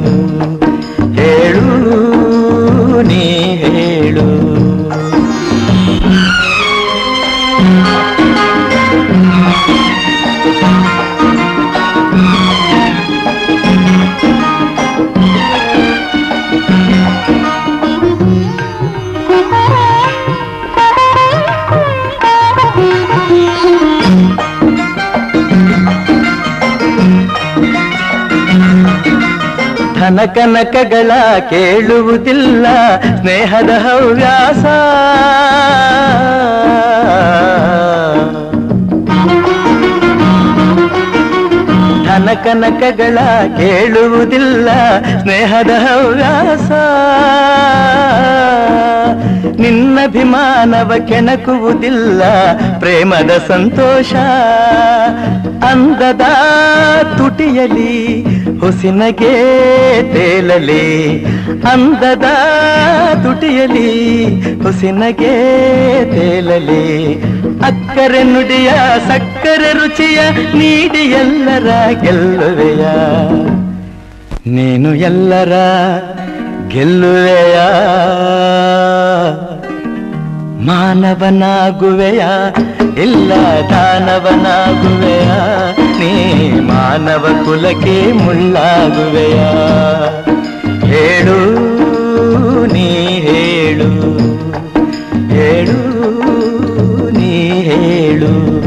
ಧನ ಕನಕಗಳ ಕೇಳುವುದಿಲ್ಲ ಸ್ನೇಹದ ಹವ್ಯಾಸ. ಕನಕನಕಗಳ ಕೇಳುವುದಿಲ್ಲ ಸ್ನೇಹದ ಹವ್ಯಾಸ. ನಿನ್ನಭಿಮಾನವ ಕೆಣಕುವುದಿಲ್ಲ ಪ್ರೇಮದ ಸಂತೋಷ. ಅಂದದ ತುಟಿಯಲಿ ಹುಸಿನಗೆ ತೇಲಲಿ, ಅಂದದ ತುಟಿಯಲಿ, ಹುಸಿನಗೆ ತೇಲಲಿ. ಅಕ್ಕರೆ ನುಡಿಯ, ಸಕ್ಕರೆ ರುಚಿಯ, ನೀಡಿ ಎಲ್ಲರ ಗೆಲ್ಲುವೆಯ. ನೀನು ಎಲ್ಲರ ಗೆಲ್ಲುವೆಯ. ಮಾನವನಾಗುವೆಯ ಇಲ್ಲ ದಾನವನಾಗುವೆಯ ನೀ ಮಾನವ ಕುಲಕ್ಕೆ ಮುಳ್ಳಾಗುವೆಯ. ಹೇಳು ನೀ ಹೇಳು ಹೇಳು ನೀ ಹೇಳು.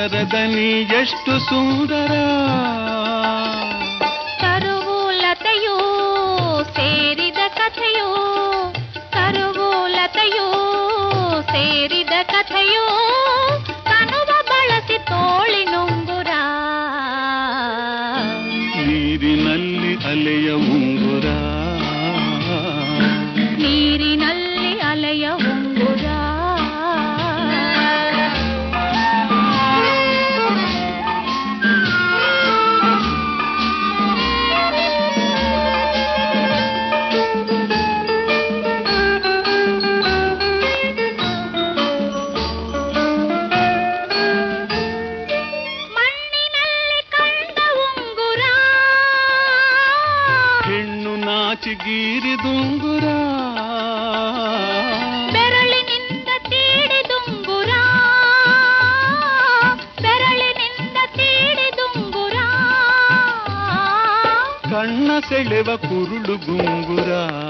ಸಾಗರದಲ್ಲಿ ಎಷ್ಟು ಸುಂದರ దేవకురుడు గుంగురా.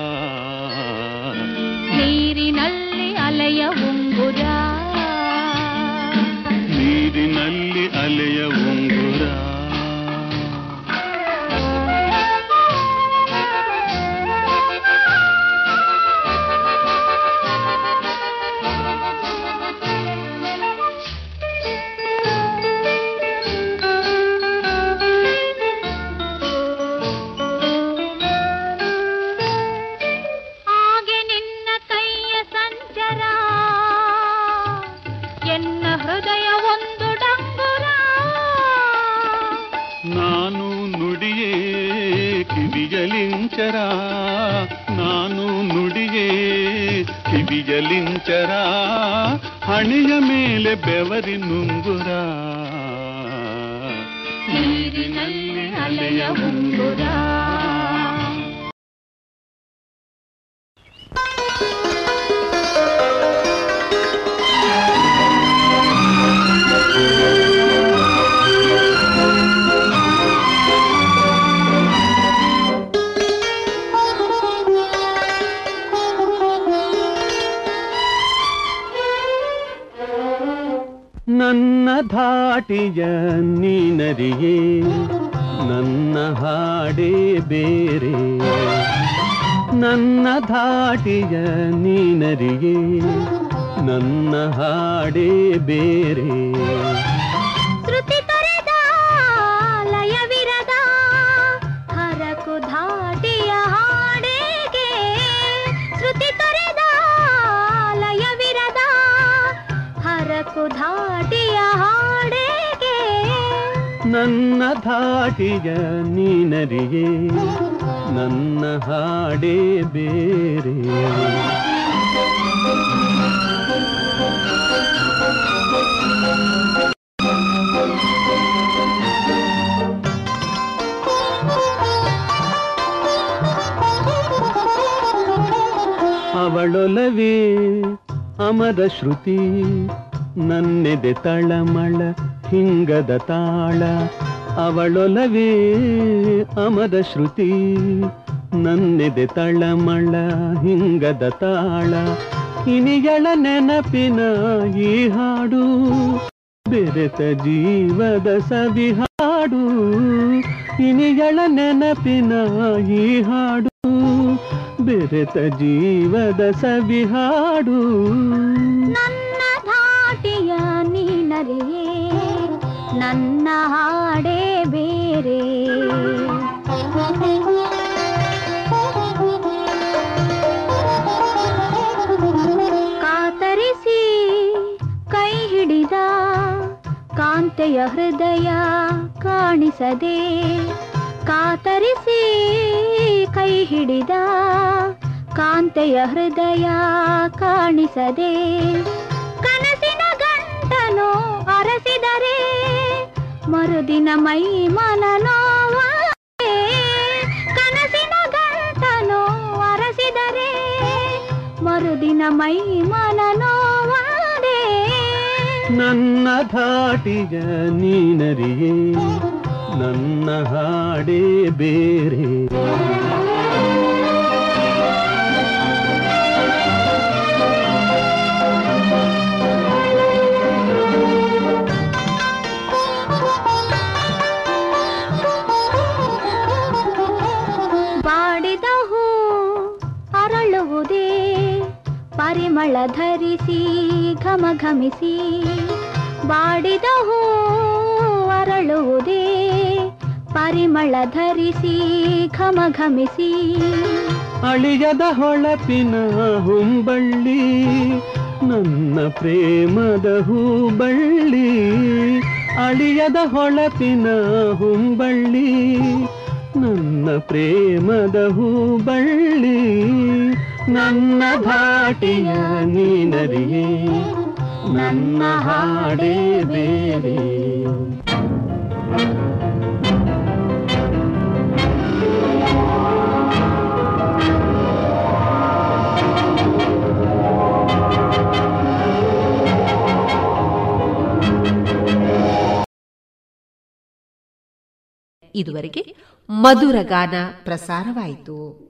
ಶ್ರುತಿ, ನನ್ನೆದೆ ತಳಮಳ, ಹಿಂಗದ ತಾಳ. ಅವಳೊಲವೇ ಅಮದ ಶ್ರುತಿ, ನನ್ನೆದೆ ತಳಮಳ, ಹಿಂಗದ ತಾಳ. ಇನಿಗಳ ನೆನಪಿನ ಈ ಹಾಡು, ಬೆರೆತ ಜೀವದ ಸವಿ ಹಾಡು. ಇನಿಗಳ ನೆನಪಿನ ಈ ಹಾಡು ಬೆರೆತ ಜೀವದ ಸವಿಹಾಡು. ನನ್ನ ಧಾಟಿಯ ನೀನರಿಯೇ ನನ್ನ ಹಾಡೇ ಬೇರೆ. ಕಾತರಿಸಿ ಕೈ ಹಿಡಿದ, ಕಾಂತೆಯ ಹೃದಯ ಕಾಣಿಸದೆ ಕಾತರಿಸಿ ಕೈ ಹಿಡಿದ ಕಾಂತೆಯ ಹೃದಯ ಕಾಣಿಸದೆ ಕನಸಿನ ಗಂಟನು ಅರಸಿದರೆ ಮರುದಿನ ಮೈ ಮನನೋವ ಕನಸಿನ ಗಂಟನು ಅರಸಿದರೆ ಮರುದಿನ ಮೈ ಮನನೋವಾದೆ ನನ್ನ ಧಾಟಿಗ ನೀನರಿಯೇ. ನನ್ನ ಹಾಡಿ ಬೇರೆ. ಪರಿಮಳ ಧರಿಸಿ ಘಮ ಘಮಿಸಿ ಬಾಡಿದ ಹೂ ಅರಳುವುದೇ. ಪರಿಮಳ ಧರಿಸಿ ಘಮ ಘಮಿಸಿ ಅಳಿಯದ ಹೊಳಪಿನ ಹುಂಬಳ್ಳಿ, ನನ್ನ ಪ್ರೇಮದ ಹೂಬಳ್ಳಿ. ಅಳಿಯದ ಹೊಳಪಿನ ಹುಂಬಳ್ಳಿ, ನನ್ನ ಪ್ರೇಮದ ಹೂಬಳ್ಳಿ. ನನ್ನ ಭಾಟಿಯ ನೀನರಿಯೇ, ನನ್ನ ಹಾಡೇ ಬೇರೆ. ಇದುವರೆಗೆ ಮಧುರ ಗಾನ ಪ್ರಸಾರವಾಯಿತು.